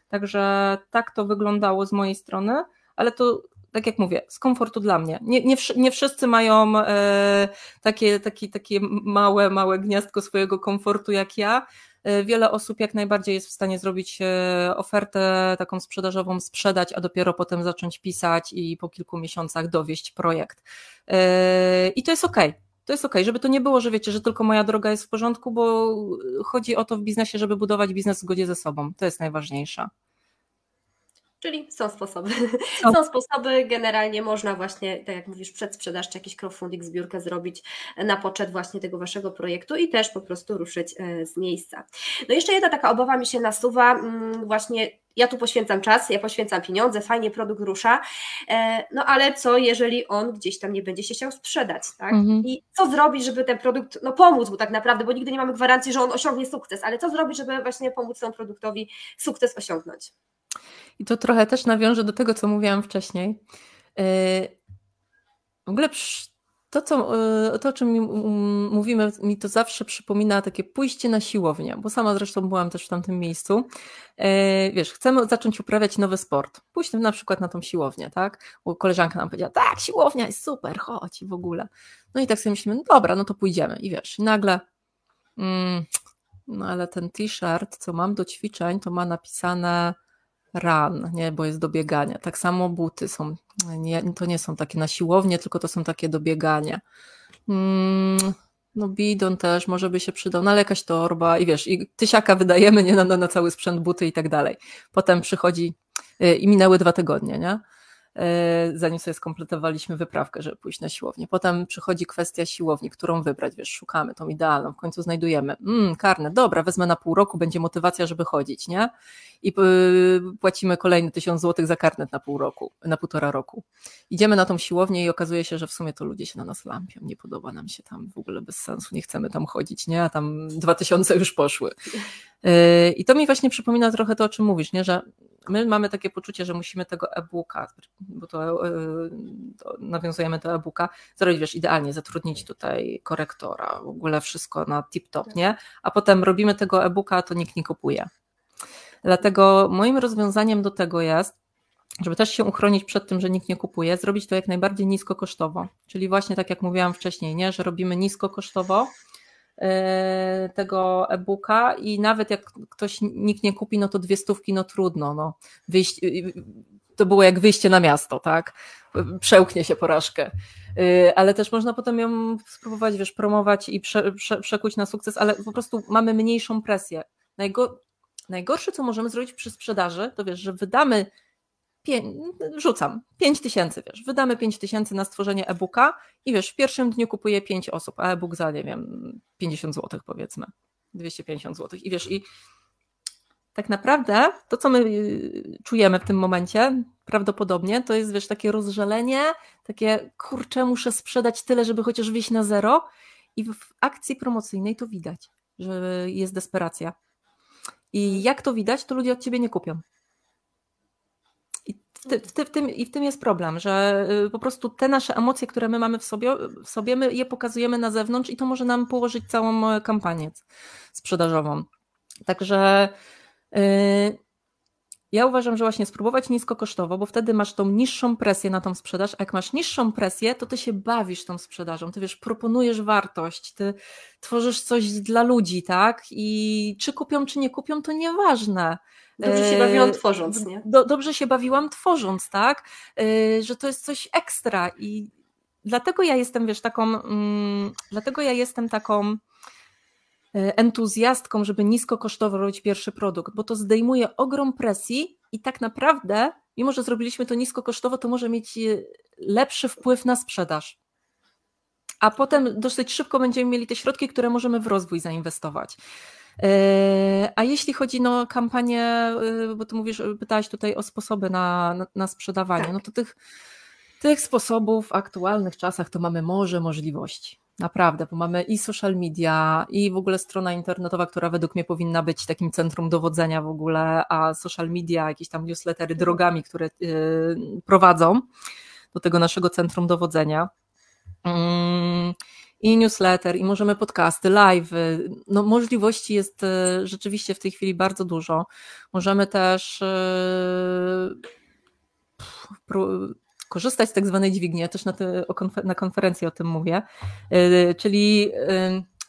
S2: Także tak to wyglądało z mojej strony, ale to tak jak mówię, z komfortu dla mnie. Nie, nie, nie wszyscy mają e, takie, takie, takie małe, małe gniazdko swojego komfortu jak ja. E, wiele osób jak najbardziej jest w stanie zrobić e, ofertę taką sprzedażową, sprzedać, a dopiero potem zacząć pisać i po kilku miesiącach dowieść projekt. E, I to jest ok. To jest ok, żeby to nie było, że wiecie, że tylko moja droga jest w porządku, bo chodzi o to w biznesie, żeby budować biznes w zgodzie ze sobą. To jest najważniejsze.
S1: Czyli są sposoby. Są. są sposoby, generalnie można właśnie, tak jak mówisz, przedsprzedaż czy jakiś crowdfunding, zbiórkę zrobić na poczet właśnie tego Waszego projektu i też po prostu ruszyć e, z miejsca. No jeszcze jedna taka obawa mi się nasuwa, mm, właśnie ja tu poświęcam czas, ja poświęcam pieniądze, fajnie produkt rusza, e, no ale co jeżeli on gdzieś tam nie będzie się chciał sprzedać, tak? Mhm. I co zrobić, żeby ten produkt, no pomóc mu tak naprawdę, bo nigdy nie mamy gwarancji, że on osiągnie sukces, ale co zrobić, żeby właśnie pomóc temu produktowi sukces osiągnąć?
S2: I to trochę też nawiążę do tego, co mówiłam wcześniej. Yy, w ogóle to, co, yy, to, o czym mówimy, mi to zawsze przypomina takie pójście na siłownię, bo sama zresztą byłam też w tamtym miejscu. Yy, wiesz, chcemy zacząć uprawiać nowy sport. Pójść na przykład na tą siłownię, tak? Bo koleżanka nam powiedziała, tak, siłownia jest super, chodź i w ogóle. No i tak sobie myślimy, no dobra, no to pójdziemy. I wiesz, i nagle mm, no ale ten t-shirt, co mam do ćwiczeń, to ma napisane run, nie, bo jest do biegania. Tak samo buty są, nie, to nie są takie na siłownię, tylko to są takie do biegania. Mm, no bidon też może by się przydał, no ale jakaś torba i wiesz, i tysiaka wydajemy nie na, na cały sprzęt, buty i tak dalej. Potem przychodzi y, i minęły dwa tygodnie, nie? E, zanim sobie skompletowaliśmy wyprawkę, żeby pójść na siłownię. Potem przychodzi kwestia siłowni, którą wybrać, wiesz, szukamy tą idealną, w końcu znajdujemy, mm, karne, dobra, wezmę na pół roku, będzie motywacja, żeby chodzić, nie? I płacimy kolejny tysiąc złotych za karnet na pół roku, na półtora roku. Idziemy na tą siłownię i okazuje się, że w sumie to ludzie się na nas lampią, nie podoba nam się tam w ogóle bez sensu, nie chcemy tam chodzić, nie? A tam dwa tysiące już poszły. E, I to mi właśnie przypomina trochę to, o czym mówisz, nie? że my mamy takie poczucie, że musimy tego e-booka, bo to, e, to nawiązujemy do e-booka, zrobić, wiesz, idealnie, zatrudnić tutaj korektora, w ogóle wszystko na tip-top, nie? A potem robimy tego e-booka, to nikt nie kupuje. Dlatego moim rozwiązaniem do tego jest, żeby też się uchronić przed tym, że nikt nie kupuje, zrobić to jak najbardziej niskokosztowo. Czyli właśnie tak jak mówiłam wcześniej, nie? że robimy niskokosztowo, tego e-booka i nawet jak ktoś nikt nie kupi, no to dwie stówki, no trudno, no. Wyjść, to było jak wyjście na miasto, tak? Przełknie się porażkę. E, ale też można potem ją spróbować, wiesz, promować i prze, prze, przekuć na sukces, ale po prostu mamy mniejszą presję. Najgo, najgorsze, co możemy zrobić przy sprzedaży, to wiesz, że wydamy rzucam, 5 tysięcy, wiesz, wydamy 5 tysięcy na stworzenie e-booka i wiesz, w pierwszym dniu kupuje 5 osób, a e-book za, nie wiem, 50 zł powiedzmy, 250 zł i wiesz, i tak naprawdę to, co my y, czujemy w tym momencie, prawdopodobnie, to jest, wiesz, takie rozżalenie, takie, kurczę, muszę sprzedać tyle, żeby chociaż wyjść na zero. I w akcji promocyjnej to widać, że jest desperacja. I jak to widać, to ludzie od ciebie nie kupią w, w, w, tym, I w tym jest problem, że y, po prostu te nasze emocje, które my mamy w sobie, w sobie, my je pokazujemy na zewnątrz i to może nam położyć całą e, kampanię sprzedażową. Także yy, ja uważam, że właśnie spróbować niskokosztowo, bo wtedy masz tą niższą presję na tą sprzedaż, a jak masz niższą presję, to ty się bawisz tą sprzedażą, ty wiesz, proponujesz wartość, ty tworzysz coś dla ludzi, tak? I czy kupią, czy nie kupią, to nieważne.
S1: Dobrze się bawiłam tworząc, nie?
S2: Do, dobrze się bawiłam tworząc, tak? E, że to jest coś ekstra i dlatego ja jestem, wiesz, taką, mm, dlatego ja jestem taką e, entuzjastką, żeby nisko kosztowo robić pierwszy produkt, bo to zdejmuje ogrom presji i tak naprawdę, mimo że zrobiliśmy to nisko kosztowo, to może mieć lepszy wpływ na sprzedaż. A potem dosyć szybko będziemy mieli te środki, które możemy w rozwój zainwestować. E, a jeśli chodzi o no, kampanię, e, bo ty mówisz, pytałaś tutaj o sposoby na, na, na sprzedawanie, tak. no to tych, tych sposobów w aktualnych czasach to mamy może możliwości. Naprawdę, bo mamy i social media, i w ogóle strona internetowa, która według mnie powinna być takim centrum dowodzenia w ogóle, a social media, jakieś tam newslettery drogami, które yy, prowadzą do tego naszego centrum dowodzenia. I newsletter, i możemy podcasty, live. No, możliwości jest e, rzeczywiście w tej chwili bardzo dużo. Możemy też e, korzystać z tak zwanej dźwigni, ja też na, te, na konferencji o tym mówię, czyli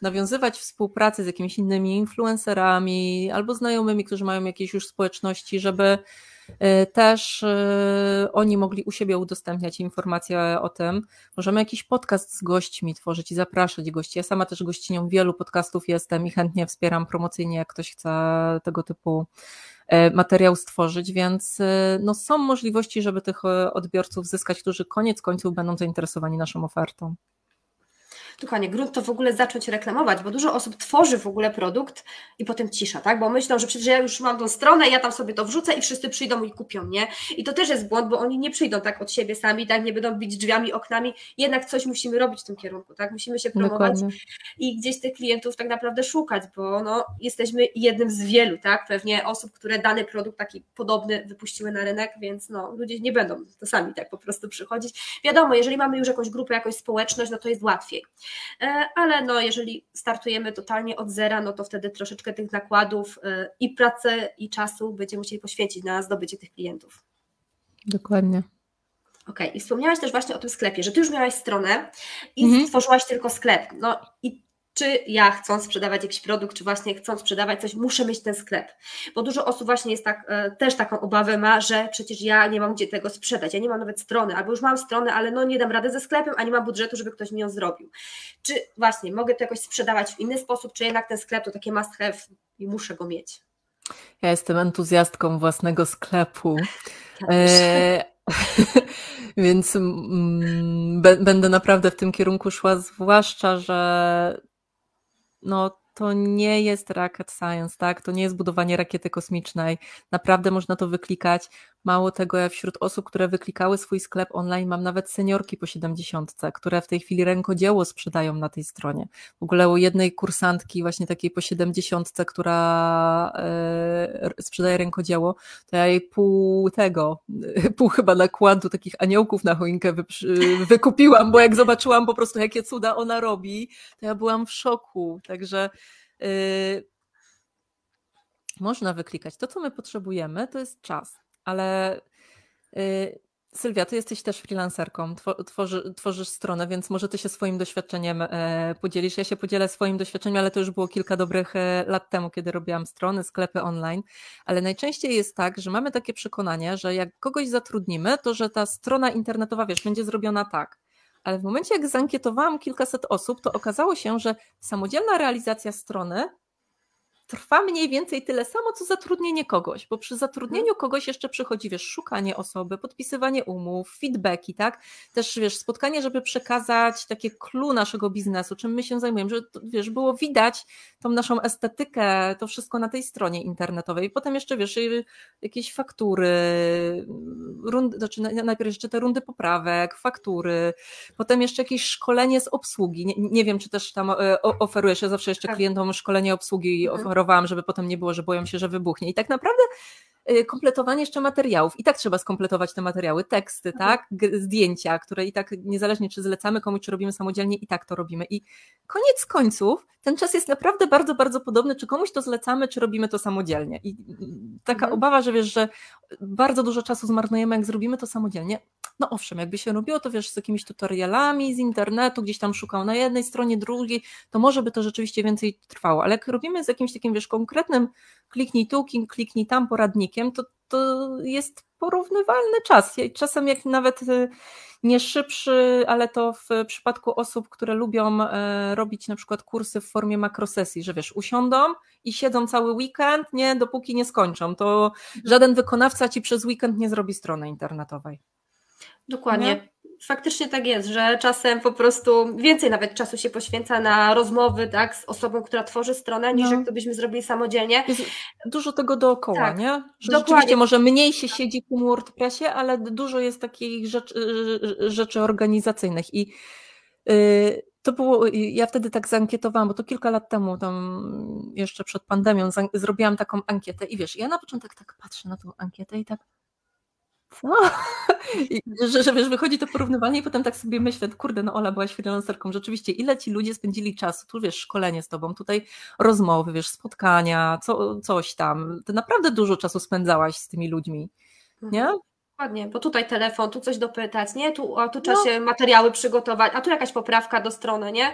S2: nawiązywać współpracę z jakimiś innymi influencerami albo znajomymi, którzy mają jakieś już społeczności, żeby też e, oni mogli u siebie udostępniać informacje o tym. Możemy jakiś podcast z gośćmi tworzyć i zapraszać gości. Ja sama też gościnią wielu podcastów jestem i chętnie wspieram promocyjnie, jak ktoś chce tego typu e, materiał stworzyć, więc no, są możliwości, żeby tych odbiorców zyskać, którzy koniec końców będą zainteresowani naszą ofertą.
S1: Kochanie, grunt to w ogóle zacząć reklamować, bo dużo osób tworzy w ogóle produkt i potem cisza, tak? Bo myślą, że przecież ja już mam tą stronę, ja tam sobie to wrzucę i wszyscy przyjdą i kupią, nie? I to też jest błąd, bo oni nie przyjdą tak od siebie sami, tak? Nie będą bić drzwiami, oknami. Jednak coś musimy robić w tym kierunku, tak? Musimy się promować Dokładnie. i gdzieś tych klientów tak naprawdę szukać, bo no, jesteśmy jednym z wielu, tak? Pewnie osób, które dany produkt taki podobny wypuściły na rynek, więc no, ludzie nie będą to sami tak po prostu przychodzić. Wiadomo, jeżeli mamy już jakąś grupę, jakąś społeczność, no to jest łatwiej. E, ale no, jeżeli startujemy totalnie od zera, no to wtedy troszeczkę tych nakładów e, i pracy, i czasu będziemy musieli poświęcić na zdobycie tych klientów.
S2: Dokładnie.
S1: Okej, okay. i wspomniałaś też właśnie o tym sklepie, że ty już miałaś stronę i mhm. stworzyłaś tylko sklep. No i czy ja chcąc sprzedawać jakiś produkt, czy właśnie chcąc sprzedawać coś, muszę mieć ten sklep. Bo dużo osób właśnie jest tak, e, też taką obawę ma, że przecież ja nie mam gdzie tego sprzedać, ja nie mam nawet strony, albo już mam stronę, ale no nie dam rady ze sklepem, a nie mam budżetu, żeby ktoś mi ją zrobił. Czy właśnie mogę to jakoś sprzedawać w inny sposób, czy jednak ten sklep to takie must have i muszę go mieć?
S2: Ja jestem entuzjastką własnego sklepu. e, więc mm, będę naprawdę w tym kierunku szła, zwłaszcza, że no to nie jest rocket science, tak? To nie jest budowanie rakiety kosmicznej. Naprawdę można to wyklikać. Mało tego, ja wśród osób, które wyklikały swój sklep online, mam nawet seniorki po 70, które w tej chwili rękodzieło sprzedają na tej stronie. W ogóle u jednej kursantki, właśnie takiej po 70, która yy, sprzedaje rękodzieło, to ja jej pół tego, pół chyba nakładu takich aniołków na choinkę wy, wykupiłam, bo jak zobaczyłam po prostu, jakie cuda ona robi, to ja byłam w szoku. Także yy, można wyklikać. To, co my potrzebujemy, to jest czas ale y, Sylwia, ty jesteś też freelancerką, tworzy, tworzysz stronę, więc może ty się swoim doświadczeniem e, podzielisz. Ja się podzielę swoim doświadczeniem, ale to już było kilka dobrych e, lat temu, kiedy robiłam strony, sklepy online. Ale najczęściej jest tak, że mamy takie przekonanie, że jak kogoś zatrudnimy, to że ta strona internetowa, wiesz, będzie zrobiona tak. Ale w momencie, jak zankietowałam kilkaset osób, to okazało się, że samodzielna realizacja strony trwa mniej więcej tyle samo, co zatrudnienie kogoś, bo przy zatrudnieniu mhm. kogoś jeszcze przychodzi, wiesz, szukanie osoby, podpisywanie umów, feedbacki, tak? Też, wiesz, spotkanie, żeby przekazać takie clue naszego biznesu, czym my się zajmujemy, żeby, wiesz, było widać tą naszą estetykę, to wszystko na tej stronie internetowej. Potem jeszcze, wiesz, y, jakieś faktury, rundy, znaczy najpierw jeszcze te rundy poprawek, faktury, potem jeszcze jakieś szkolenie z obsługi. Nie, nie wiem, czy też tam e, oferujesz, ja zawsze jeszcze tak. klientom szkolenie obsługi mhm oferowałam, żeby potem nie było, że boją się, że wybuchnie. I tak naprawdę y, kompletowanie jeszcze materiałów. I tak trzeba skompletować te materiały, teksty, mhm. tak, zdjęcia, które i tak niezależnie czy zlecamy komuś, czy robimy samodzielnie, i tak to robimy. I koniec końców ten czas jest naprawdę bardzo, bardzo podobny, czy komuś to zlecamy, czy robimy to samodzielnie. I taka mhm. obawa, że wiesz, że bardzo dużo czasu zmarnujemy, jak zrobimy to samodzielnie. No owszem, jakby się robiło to wiesz z jakimiś tutorialami z internetu, gdzieś tam szukał na jednej stronie, drugiej, to może by to rzeczywiście więcej trwało, ale jak robimy z jakimś takim wiesz konkretnym kliknij tu, kliknij tam poradnikiem, to, to jest porównywalny czas. Czasem jak nawet y, nie szybszy, ale to w przypadku osób, które lubią e, robić na przykład kursy w formie makrosesji, że wiesz, usiądą i siedzą cały weekend, nie, dopóki nie skończą, to żaden wykonawca ci przez weekend nie zrobi strony internetowej.
S1: Dokładnie. Nie? Faktycznie tak jest, że czasem po prostu więcej nawet czasu się poświęca na rozmowy tak, z osobą, która tworzy stronę, niż no. jak to byśmy zrobili samodzielnie.
S2: Jest dużo tego dookoła, tak, nie? Że dokładnie. rzeczywiście może mniej się siedzi w tym WordPressie, ale dużo jest takich rzeczy, rzeczy organizacyjnych i yy, to było, ja wtedy tak zaankietowałam, bo to kilka lat temu, tam jeszcze przed pandemią, zrobiłam taką ankietę i wiesz, ja na początek tak patrzę na tą ankietę i tak, co? I, że, że wiesz, wychodzi to porównywalnie i potem tak sobie myślę, kurde, no Ola byłaś freelancerką, rzeczywiście, ile ci ludzie spędzili czasu, tu wiesz, szkolenie z tobą, tutaj rozmowy, wiesz, spotkania, co, coś tam, ty naprawdę dużo czasu spędzałaś z tymi ludźmi, nie? Mhm.
S1: Dokładnie, bo tutaj telefon, tu coś dopytać, nie? Tu, a tu trzeba no. się materiały przygotować, a tu jakaś poprawka do strony, nie?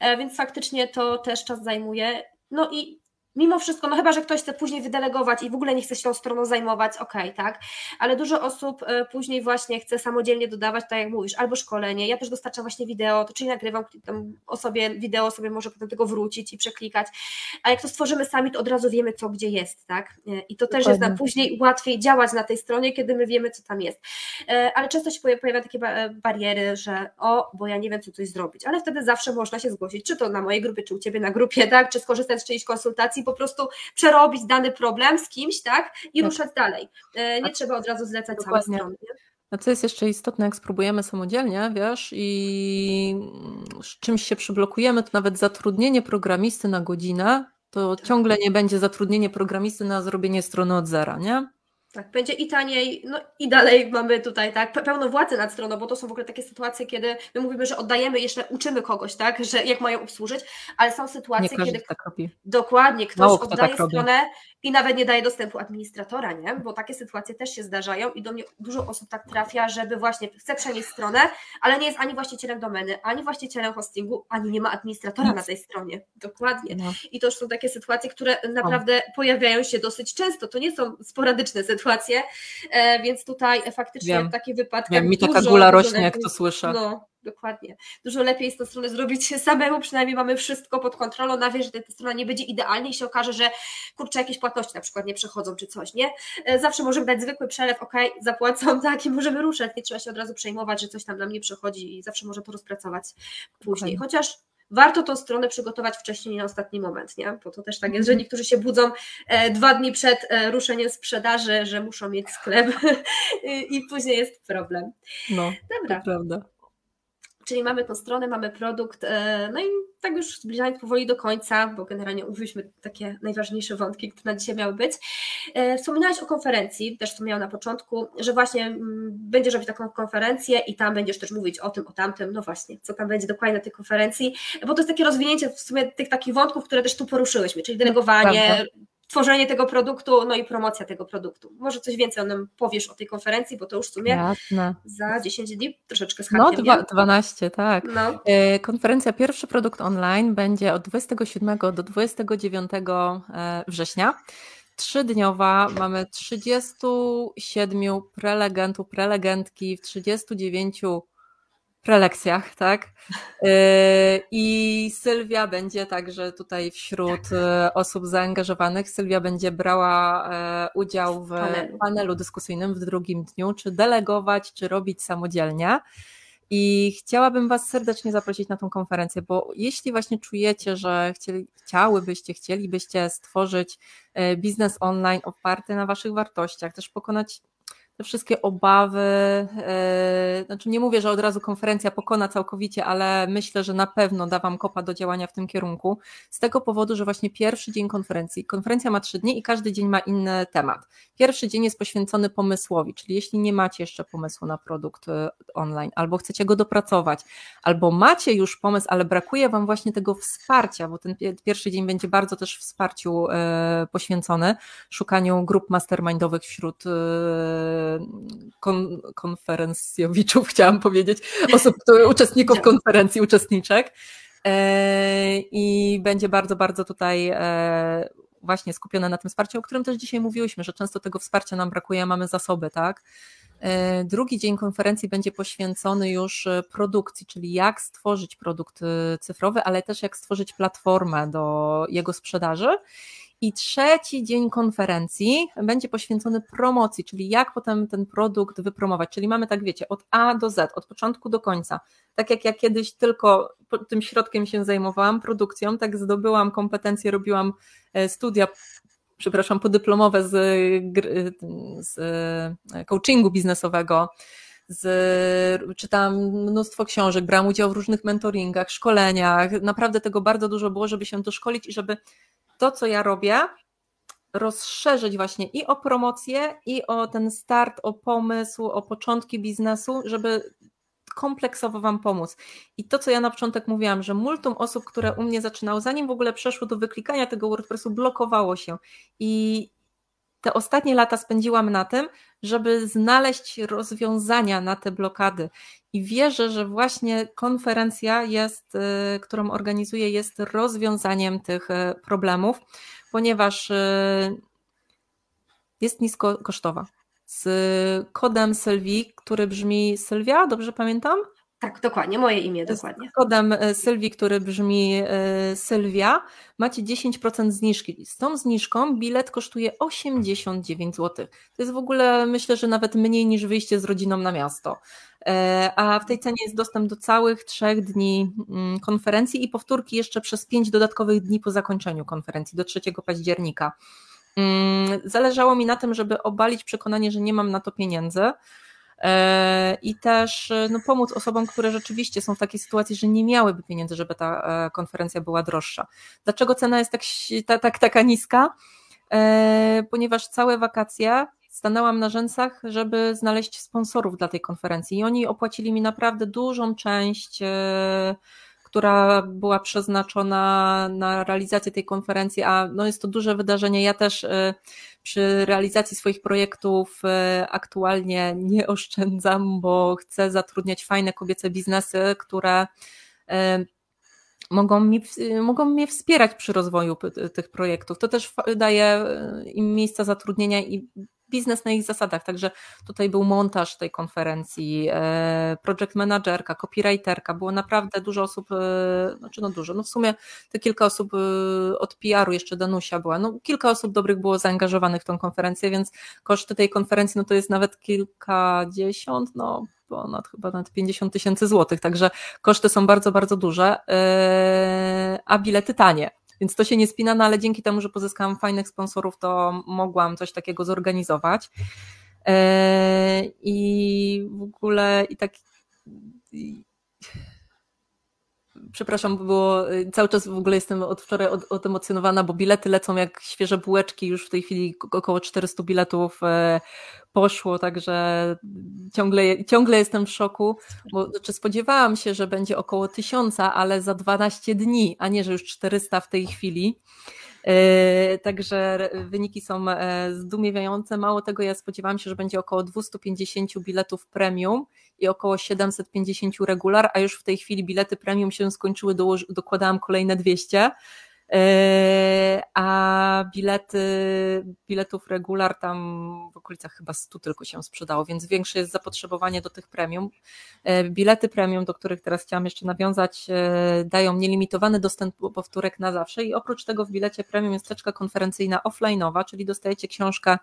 S1: E, więc faktycznie to też czas zajmuje. No i mimo wszystko, no chyba, że ktoś chce później wydelegować i w ogóle nie chce się tą stroną zajmować, okej, okay, tak, ale dużo osób e, później właśnie chce samodzielnie dodawać, tak jak mówisz, albo szkolenie, ja też dostarczam właśnie wideo, to czyli nagrywam tam osobie, wideo sobie może potem tego wrócić i przeklikać, a jak to stworzymy sami, to od razu wiemy, co gdzie jest, tak, e, i to też Dokładnie. jest nam później łatwiej działać na tej stronie, kiedy my wiemy, co tam jest, e, ale często się pojawiają takie bariery, że o, bo ja nie wiem, co coś zrobić, ale wtedy zawsze można się zgłosić, czy to na mojej grupie, czy u Ciebie na grupie, tak, czy skorzystać z czyjejś konsultacji, po prostu przerobić dany problem z kimś, tak, i tak. ruszać dalej. E, nie trzeba od razu zlecać Dokładnie. całej strony.
S2: A co jest jeszcze istotne, jak spróbujemy samodzielnie, wiesz, i z czymś się przyblokujemy, to nawet zatrudnienie programisty na godzinę, to tak. ciągle nie będzie zatrudnienie programisty na zrobienie strony od zera, nie?
S1: Tak, będzie i taniej, no i dalej mamy tutaj tak, pełną władzę nad stroną, bo to są w ogóle takie sytuacje, kiedy my mówimy, że oddajemy, jeszcze uczymy kogoś, tak, że jak mają obsłużyć, ale są sytuacje, kiedy
S2: tak
S1: dokładnie ktoś Mało oddaje tak stronę i nawet nie daje dostępu administratora, nie? Bo takie sytuacje też się zdarzają i do mnie dużo osób tak trafia, żeby właśnie chce przenieść stronę, ale nie jest ani właścicielem domeny, ani właścicielem hostingu, ani nie ma administratora na tej stronie. Dokładnie. No. I to już są takie sytuacje, które naprawdę pojawiają się dosyć często. To nie są sporadyczne sytuacje, e, więc tutaj faktycznie Wiem. takie wypadki.
S2: Wiem, mi taka gula rośnie, jak to słyszę.
S1: No, Dokładnie. Dużo lepiej jest tę stronę zrobić samemu, przynajmniej mamy wszystko pod kontrolą, nawet że ta strona nie będzie idealnie i się okaże, że kurczę, jakieś płatności na przykład nie przechodzą czy coś, nie? E, zawsze możemy dać zwykły przelew, ok, zapłacą, tak, i możemy ruszać, nie trzeba się od razu przejmować, że coś tam nam nie przechodzi i zawsze może to rozpracować później. Okay. Chociaż warto tą stronę przygotować wcześniej, nie na ostatni moment, nie? Bo to też tak jest, że mhm. niektórzy się budzą e, dwa dni przed e, ruszeniem sprzedaży, że muszą mieć sklep i później jest problem.
S2: No, Dobra. to prawda.
S1: Czyli mamy tą stronę, mamy produkt, e, no i tak już zbliżając powoli do końca, bo generalnie mówiliśmy takie najważniejsze wątki, które na dzisiaj miały być. E, wspominałaś o konferencji, też wspomniałam na początku, że właśnie mm, będziesz robić taką konferencję i tam będziesz też mówić o tym, o tamtym, no właśnie, co tam będzie dokładnie na tej konferencji, bo to jest takie rozwinięcie w sumie tych takich wątków, które też tu poruszyłyśmy, czyli delegowanie, tworzenie tego produktu, no i promocja tego produktu. Może coś więcej o nam powiesz o tej konferencji, bo to już w sumie Jasne. za 10 dni troszeczkę z
S2: No, dwa, 12, tak. No. E, konferencja Pierwszy Produkt Online będzie od 27 do 29 e, września. Trzydniowa, mamy 37 prelegentów, prelegentki w 39 prelekcjach, tak? Y, I Sylwia będzie także tutaj wśród y, osób zaangażowanych. Sylwia będzie brała e, udział w panelu. panelu dyskusyjnym w drugim dniu, czy delegować, czy robić samodzielnie. I chciałabym Was serdecznie zaprosić na tą konferencję, bo jeśli właśnie czujecie, że chcieli, chciałybyście, chcielibyście stworzyć e, biznes online oparty na Waszych wartościach, też pokonać te wszystkie obawy, yy, znaczy nie mówię, że od razu konferencja pokona całkowicie, ale myślę, że na pewno da Wam kopa do działania w tym kierunku, z tego powodu, że właśnie pierwszy dzień konferencji, konferencja ma trzy dni i każdy dzień ma inny temat. Pierwszy dzień jest poświęcony pomysłowi, czyli jeśli nie macie jeszcze pomysłu na produkt y, online, albo chcecie go dopracować, albo macie już pomysł, ale brakuje Wam właśnie tego wsparcia, bo ten pierwszy dzień będzie bardzo też wsparciu y, poświęcony, szukaniu grup mastermindowych wśród y, kon, konferencjowiczów, chciałam powiedzieć, osób, uczestników konferencji, uczestniczek. E, I będzie bardzo, bardzo tutaj e, właśnie skupione na tym wsparciu, o którym też dzisiaj mówiłyśmy, że często tego wsparcia nam brakuje, mamy zasoby, tak? E, drugi dzień konferencji będzie poświęcony już produkcji, czyli jak stworzyć produkt cyfrowy, ale też jak stworzyć platformę do jego sprzedaży. I trzeci dzień konferencji będzie poświęcony promocji, czyli jak potem ten produkt wypromować. Czyli mamy tak, wiecie, od A do Z, od początku do końca. Tak jak ja kiedyś tylko tym środkiem się zajmowałam, produkcją, tak zdobyłam kompetencje, robiłam e, studia przepraszam, podyplomowe z, z e, coachingu biznesowego, z, czytałam mnóstwo książek, brałam udział w różnych mentoringach, szkoleniach. Naprawdę tego bardzo dużo było, żeby się doszkolić i żeby to, co ja robię, rozszerzyć właśnie i o promocję, i o ten start, o pomysł, o początki biznesu, żeby kompleksowo Wam pomóc. I to, co ja na początek mówiłam, że multum osób, które u mnie zaczynało, zanim w ogóle przeszło do wyklikania tego WordPressu, blokowało się. I te ostatnie lata spędziłam na tym, żeby znaleźć rozwiązania na te blokady. I wierzę, że właśnie konferencja jest, y, którą organizuję, jest rozwiązaniem tych y, problemów, ponieważ y, jest niskokosztowa. Z kodem Sylwii, który brzmi Sylwia, dobrze pamiętam?
S1: Tak, dokładnie, moje imię, dokładnie.
S2: Z kodem e, Sylwii, który brzmi e, Sylwia, macie 10% zniżki. Z tą zniżką bilet kosztuje 89 zł. To jest w ogóle, myślę, że nawet mniej niż wyjście z rodziną na miasto. E, a w tej cenie jest dostęp do całych trzech dni mm, konferencji i powtórki jeszcze przez pięć dodatkowych dni po zakończeniu konferencji do 3 października. Mm, zależało mi na tym, żeby obalić przekonanie, że nie mam na to pieniędzy. E, i też e, no, pomóc osobom, które rzeczywiście są w takiej sytuacji, że nie miałyby pieniędzy, żeby ta e, konferencja była droższa. Dlaczego cena jest tak, tak, tak taka niska? Ponieważ całe wakacje stanęłam na rzęsach, żeby znaleźć sponsorów dla tej konferencji i oni opłacili mi naprawdę dużą część która była przeznaczona na realizację tej konferencji, a no jest to duże wydarzenie. Ja też przy realizacji swoich projektów aktualnie nie oszczędzam, bo chcę zatrudniać fajne kobiece biznesy, które mogą, mi, mogą mnie wspierać przy rozwoju tych projektów. To też daje im miejsca zatrudnienia i biznes na ich zasadach. Także tutaj był montaż tej konferencji, e, project managerka, copywriterka, było naprawdę dużo osób, e, znaczy no dużo, no w sumie te kilka osób e, od PR-u, jeszcze Danusia była, no kilka osób dobrych było zaangażowanych w tą konferencję, więc koszty tej konferencji, no to jest nawet kilkadziesiąt, no ponad chyba nawet 50 tysięcy złotych, także koszty są bardzo, bardzo duże, a bilety tanie. Więc to się nie spina, no ale dzięki temu, że pozyskałam fajnych sponsorów, to mogłam coś takiego zorganizować. E, I w ogóle i tak. Przepraszam, było cały czas w ogóle jestem od wczoraj od, odemocjonowana, bo bilety lecą jak świeże bułeczki, już w tej chwili około 400 biletów e, poszło, także ciągle, ciągle jestem w szoku, bo znaczy spodziewałam się, że będzie około tysiąca, ale za 12 dni, a nie, że już 400 w tej chwili. E, także wyniki są e, zdumiewające. Mało tego, ja spodziewałam się, że będzie około 250 biletów premium i około 750 regular, a już w tej chwili bilety premium się skończyły, dokładałam kolejne 200. E, a bilety, biletów regular tam w okolicach chyba 100 tylko się sprzedało, więc większe jest zapotrzebowanie do tych premium. E, bilety premium, do których teraz chciałam jeszcze nawiązać, e, dają nielimitowany dostęp do powtórek na zawsze i oprócz tego w bilecie premium jest teczka konferencyjna offline'owa, czyli dostajecie książkę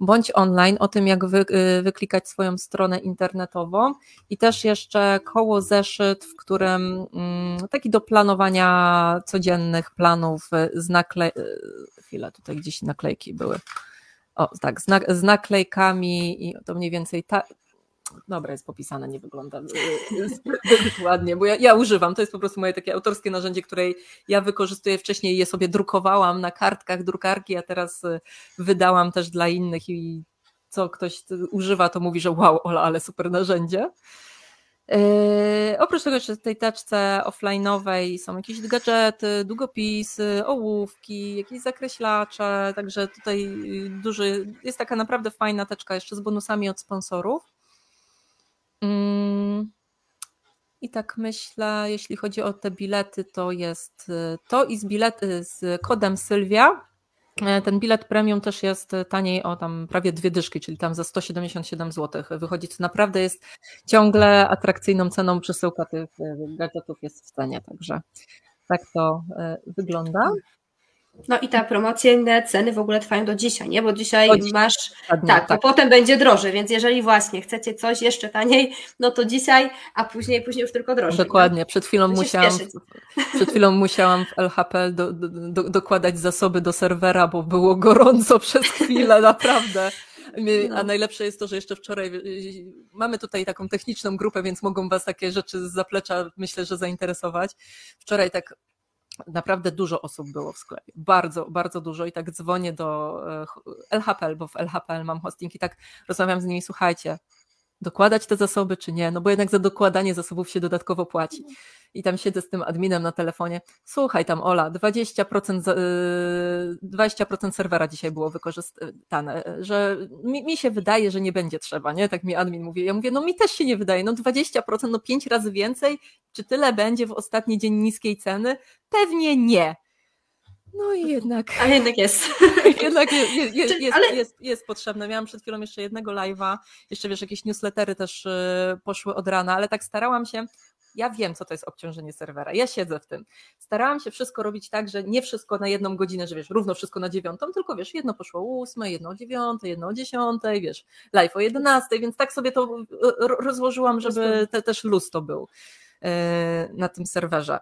S2: bądź online o tym, jak wy, y, wyklikać swoją stronę internetową i też jeszcze koło zeszyt, w którym mm, taki do planowania codziennych planów z naklej... Y, chwilę, tutaj gdzieś naklejki były. O, tak, z, z naklejkami i to mniej więcej ta, dobra, jest popisane, nie wygląda zbyt ładnie, bo ja, ja, używam, to jest po prostu moje takie autorskie narzędzie, które ja wykorzystuję wcześniej, je sobie drukowałam na kartkach drukarki, a teraz y, wydałam też dla innych i co ktoś używa, to mówi, że wow, Ola, ale super narzędzie. Yy, oprócz tego jeszcze w tej teczce offline'owej są jakieś gadżety, długopisy, ołówki, jakieś zakreślacze, także tutaj duży, jest taka naprawdę fajna teczka jeszcze z bonusami od sponsorów. Mm. I tak myślę, jeśli chodzi o te bilety, to jest y, to i z bilety z kodem Sylwia. E, ten bilet premium też jest taniej o tam prawie dwie dyszki, czyli tam za 177 zł wychodzi, co naprawdę jest ciągle atrakcyjną ceną. Przesyłka tych y, gadżetów jest w cenie, także tak to y, wygląda.
S1: No i te promocyjne ceny w ogóle trwają do dzisiaj, nie? Bo dzisiaj masz. tak, tak, bo potem będzie drożej, więc jeżeli właśnie chcecie coś jeszcze taniej, no to dzisiaj, a później, później już tylko drożej.
S2: Dokładnie. Przed chwilą, musiałam, przed chwilą musiałam w LHP do, do, do, dokładać zasoby do serwera, bo było gorąco przez chwilę, naprawdę. A no. najlepsze jest to, że jeszcze wczoraj mamy tutaj taką techniczną grupę, więc mogą Was takie rzeczy z zaplecza myślę, że zainteresować. Wczoraj tak naprawdę dużo osób było w sklepie. Bardzo, bardzo dużo i tak dzwonię do e, LHPL, bo w LHPL mam hosting i tak rozmawiam z nimi, słuchajcie, dokładać te zasoby czy nie, no bo jednak za dokładanie zasobów się dodatkowo płaci. I tam siedzę z tym adminem na telefonie, słuchaj tam Ola, 20%, 20% y, serwera dzisiaj było wykorzystane, że mi, mi, się wydaje, że nie będzie trzeba, nie? Tak mi admin mówi. Ja mówię, no mi też się nie wydaje, no 20%, no 5 razy więcej, czy tyle będzie w ostatni dzień niskiej ceny? Pewnie nie. No i jednak.
S1: A jednak jest.
S2: jednak jest, jest, jest, jest, Ale... jest, jest potrzebne. Miałam przed chwilą jeszcze jednego live'a, jeszcze wiesz, jakieś newslettery też y, poszły od rana, ale tak starałam się. Ja wiem, co to jest obciążenie serwera. Ja siedzę w tym. Starałam się wszystko robić tak, że nie wszystko na jedną godzinę, że wiesz, równo wszystko na dziewiątą, tylko wiesz, jedno poszło o ósmej, jedno o dziewiątej, jedno o dziesiątej, wiesz, live o jedenastej, więc tak sobie to y, rozłożyłam, żeby te, też luz to był y, na tym serwerze.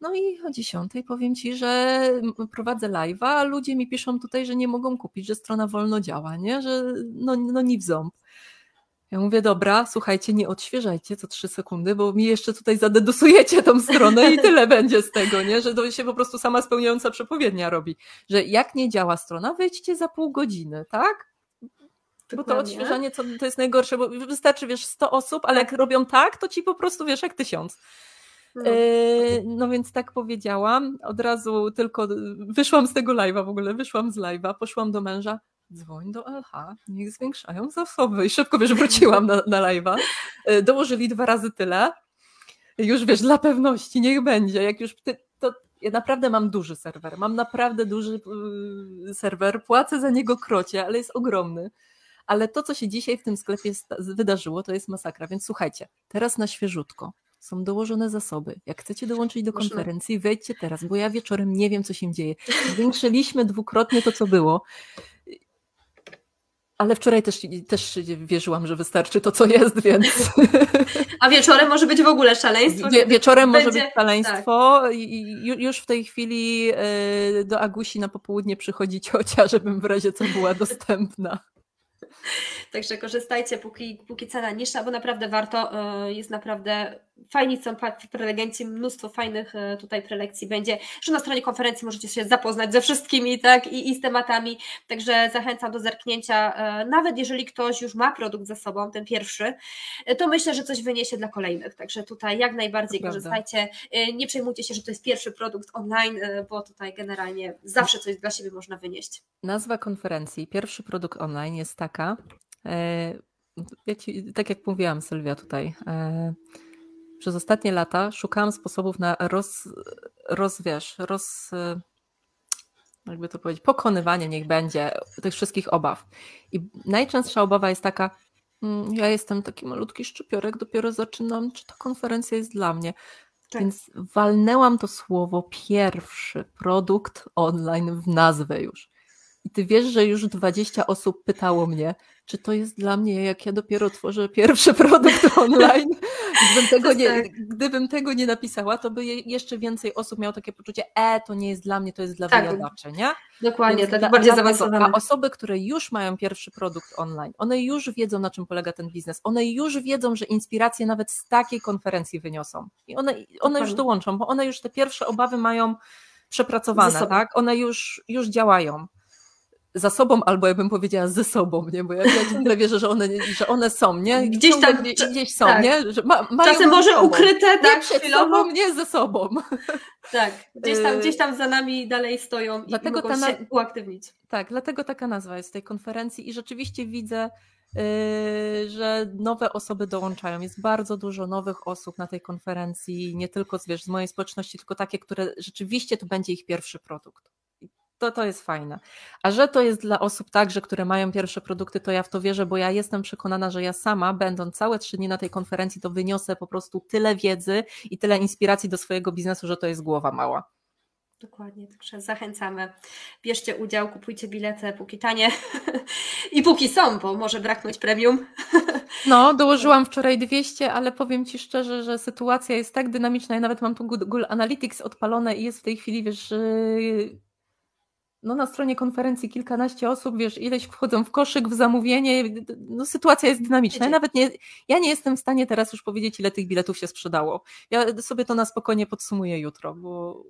S2: No i o 10 powiem Ci, że prowadzę live'a, a ludzie mi piszą tutaj, że nie mogą kupić, że strona wolno działa, nie? że no, no ni w ząb. Ja mówię, dobra, słuchajcie, nie odświeżajcie co 3 sekundy, bo mi jeszcze tutaj zadedusujecie tą stronę i tyle będzie z tego, nie? że to się po prostu sama spełniająca przepowiednia robi, że jak nie działa strona, wejdźcie za pół godziny, tak? Bo to odświeżanie to, to jest najgorsze, bo wystarczy, wiesz, 100 osób, ale jak robią tak, to ci po prostu, wiesz, jak tysiąc. No. no. więc tak powiedziałam, od razu tylko wyszłam z tego live'a w ogóle, wyszłam z live'a, poszłam do męża, dzwoń do LH, niech zwiększają zasoby i szybko, wiesz, wróciłam na, na live'a, dołożyli dwa razy tyle, już wiesz, dla pewności, niech będzie, jak już ty, to ja naprawdę mam duży serwer, mam naprawdę duży yy, serwer, płacę za niego krocie, ale jest ogromny. Ale to, co się dzisiaj w tym sklepie wydarzyło, to jest masakra. Więc słuchajcie, teraz na świeżutko są dołożone zasoby. Jak chcecie dołączyć do konferencji, wejdźcie teraz, bo ja wieczorem nie wiem, co się dzieje. Zwiększyliśmy dwukrotnie to, co było. Ale wczoraj też, też wierzyłam, że wystarczy to, co jest, więc.
S1: A wieczorem może być w ogóle szaleństwo?
S2: Wie, wieczorem będzie... może być szaleństwo. Tak. I już w tej chwili e, do Agusi na popołudnie przychodzi ciocia, żebym w razie co była dostępna.
S1: Także korzystajcie, póki, póki cena niższa, bo naprawdę warto, e, jest naprawdę fajni są prelegenci, mnóstwo fajnych e, tutaj prelekcji będzie, że na stronie konferencji możecie się zapoznać ze wszystkimi, tak, i, i z tematami, także zachęcam do zerknięcia, e, nawet jeżeli ktoś już ma produkt ze sobą, ten pierwszy, to myślę, że coś wyniesie dla kolejnych, także tutaj jak najbardziej to korzystajcie, nie przejmujcie się, że to jest pierwszy produkt online, bo tutaj generalnie zawsze coś dla siebie można wynieść.
S2: Nazwa konferencji, pierwszy produkt online jest taka, E, tak jak mówiłam, Sylwia, tutaj, e, przez ostatnie lata szukałam sposobów na roz, rozwiesz, roz, jakby to powiedzieć, pokonywanie niech będzie tych wszystkich obaw. I najczęstsza obawa jest taka, mm, ja jestem taki malutki szczypiorek, dopiero zaczynam, czy ta konferencja jest dla mnie. Tak. Więc walnęłam to słowo pierwszy produkt online w nazwę już. I ty wiesz, że już 20 osób pytało mnie, czy to jest dla mnie, jak ja dopiero tworzę pierwszy produkt online. Gdybym tego, nie, tak. gdybym tego nie napisała, to by jeszcze więcej osób miało takie poczucie, e, to nie jest dla mnie, to jest dla tak. wyjadaczy, nie?
S1: Dokładnie, tak bardziej zaawansowane.
S2: A osoby, które już mają pierwszy produkt online, one już wiedzą, na czym polega ten biznes, one już wiedzą, że inspiracje nawet z takiej konferencji wyniosą. I one, one już dołączą, bo one już te pierwsze obawy mają przepracowane, tak? One już, już działają za sobą, albo ja bym powiedziała ze sobą, nie? Bo ja, ja ciągle wierzę, że one, że one są, nie?
S1: Gdzieś tam
S2: gdzieś, gdzieś są, tak. nie? Że ma,
S1: Czasem może ukryte, tak?
S2: Nie przed chwilowo. sobą, nie ze sobą.
S1: Tak, gdzieś tam, gdzieś tam za nami dalej stoją dlatego i mogą ta się uaktywnić.
S2: Tak, dlatego taka nazwa jest tej konferencji i rzeczywiście widzę, yy, że nowe osoby dołączają. Jest bardzo dużo nowych osób na tej konferencji, nie tylko wiesz, z mojej społeczności, tylko takie, które rzeczywiście to będzie ich pierwszy produkt to, to jest fajne. A że to jest dla osób także, które mają pierwsze produkty, to ja w to wierzę, bo ja jestem przekonana, że ja sama, będąc całe trzy dni na tej konferencji, to wyniosę po prostu tyle wiedzy i tyle inspiracji do swojego biznesu, że to jest głowa mała.
S1: Dokładnie, także zachęcamy. Bierzcie udział, kupujcie bilety póki tanie i póki są, bo może braknąć premium.
S2: No, dołożyłam wczoraj 200, ale powiem Ci szczerze, że sytuacja jest tak dynamiczna. Ja nawet mam tu Google Analytics odpalone i jest w tej chwili, wiesz, no na stronie konferencji kilkanaście osób, wiesz, ileś wchodzą w koszyk, w zamówienie, no sytuacja jest dynamiczna. Ja nawet nie, ja nie jestem w stanie teraz już powiedzieć, ile tych biletów się sprzedało. Ja sobie to na spokojnie podsumuję jutro, bo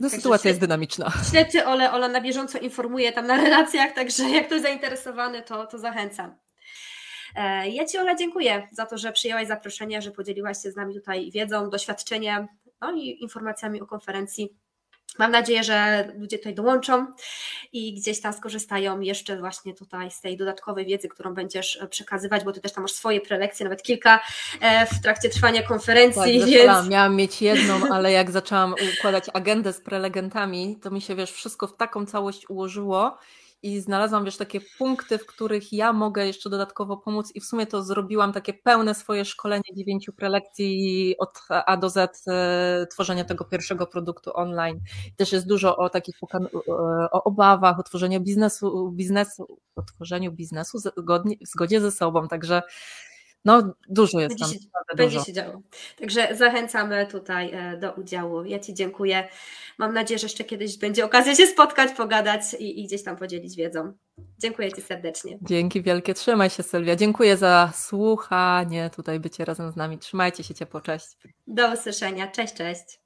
S2: no, sytuacja jest dynamiczna.
S1: Śledźcie Ole, Ola na bieżąco informuje tam na relacjach, także jak ktoś zainteresowany, to, to zachęcam. E, ja Ci Ola dziękuję za to, że przyjęłaś zaproszenie, że podzieliłaś się z nami tutaj wiedzą, doświadczeniem, no i informacjami o konferencji. Mam nadzieję, że ludzie tutaj dołączą i gdzieś tam skorzystają jeszcze właśnie tutaj z tej dodatkowej wiedzy, którą będziesz e, przekazywać, bo ty też tam masz swoje prelekcje, nawet kilka e, w trakcie trwania konferencji.
S2: Tak, więc... miałam mieć jedną, ale jak zaczęłam układać agendę z prelegentami, to mi się wiesz, wszystko w taką całość ułożyło i znalazłam, wiesz, takie punkty, w których ja mogę jeszcze dodatkowo pomóc i w sumie to zrobiłam takie pełne swoje szkolenie dziewięciu prelekcji od A do Z e, tworzenia tego pierwszego produktu online. Też jest dużo o takich o obawach, o tworzeniu biznesu, biznesu, o tworzeniu biznesu zgodnie, w zgodzie ze sobą, także no, dużo jest
S1: będzie tam. Się, będzie dużo. się działo. Także zachęcamy tutaj e, do udziału. Ja Ci dziękuję. Mam nadzieję, że jeszcze kiedyś będzie okazja się spotkać, pogadać i, i gdzieś tam podzielić wiedzą. Dziękuję Ci serdecznie.
S2: Dzięki wielkie. Trzymaj się, Sylwia. Dziękuję za słuchanie, tutaj bycie razem z nami. Trzymajcie się ciepło. Cześć.
S1: Do usłyszenia. Cześć, cześć.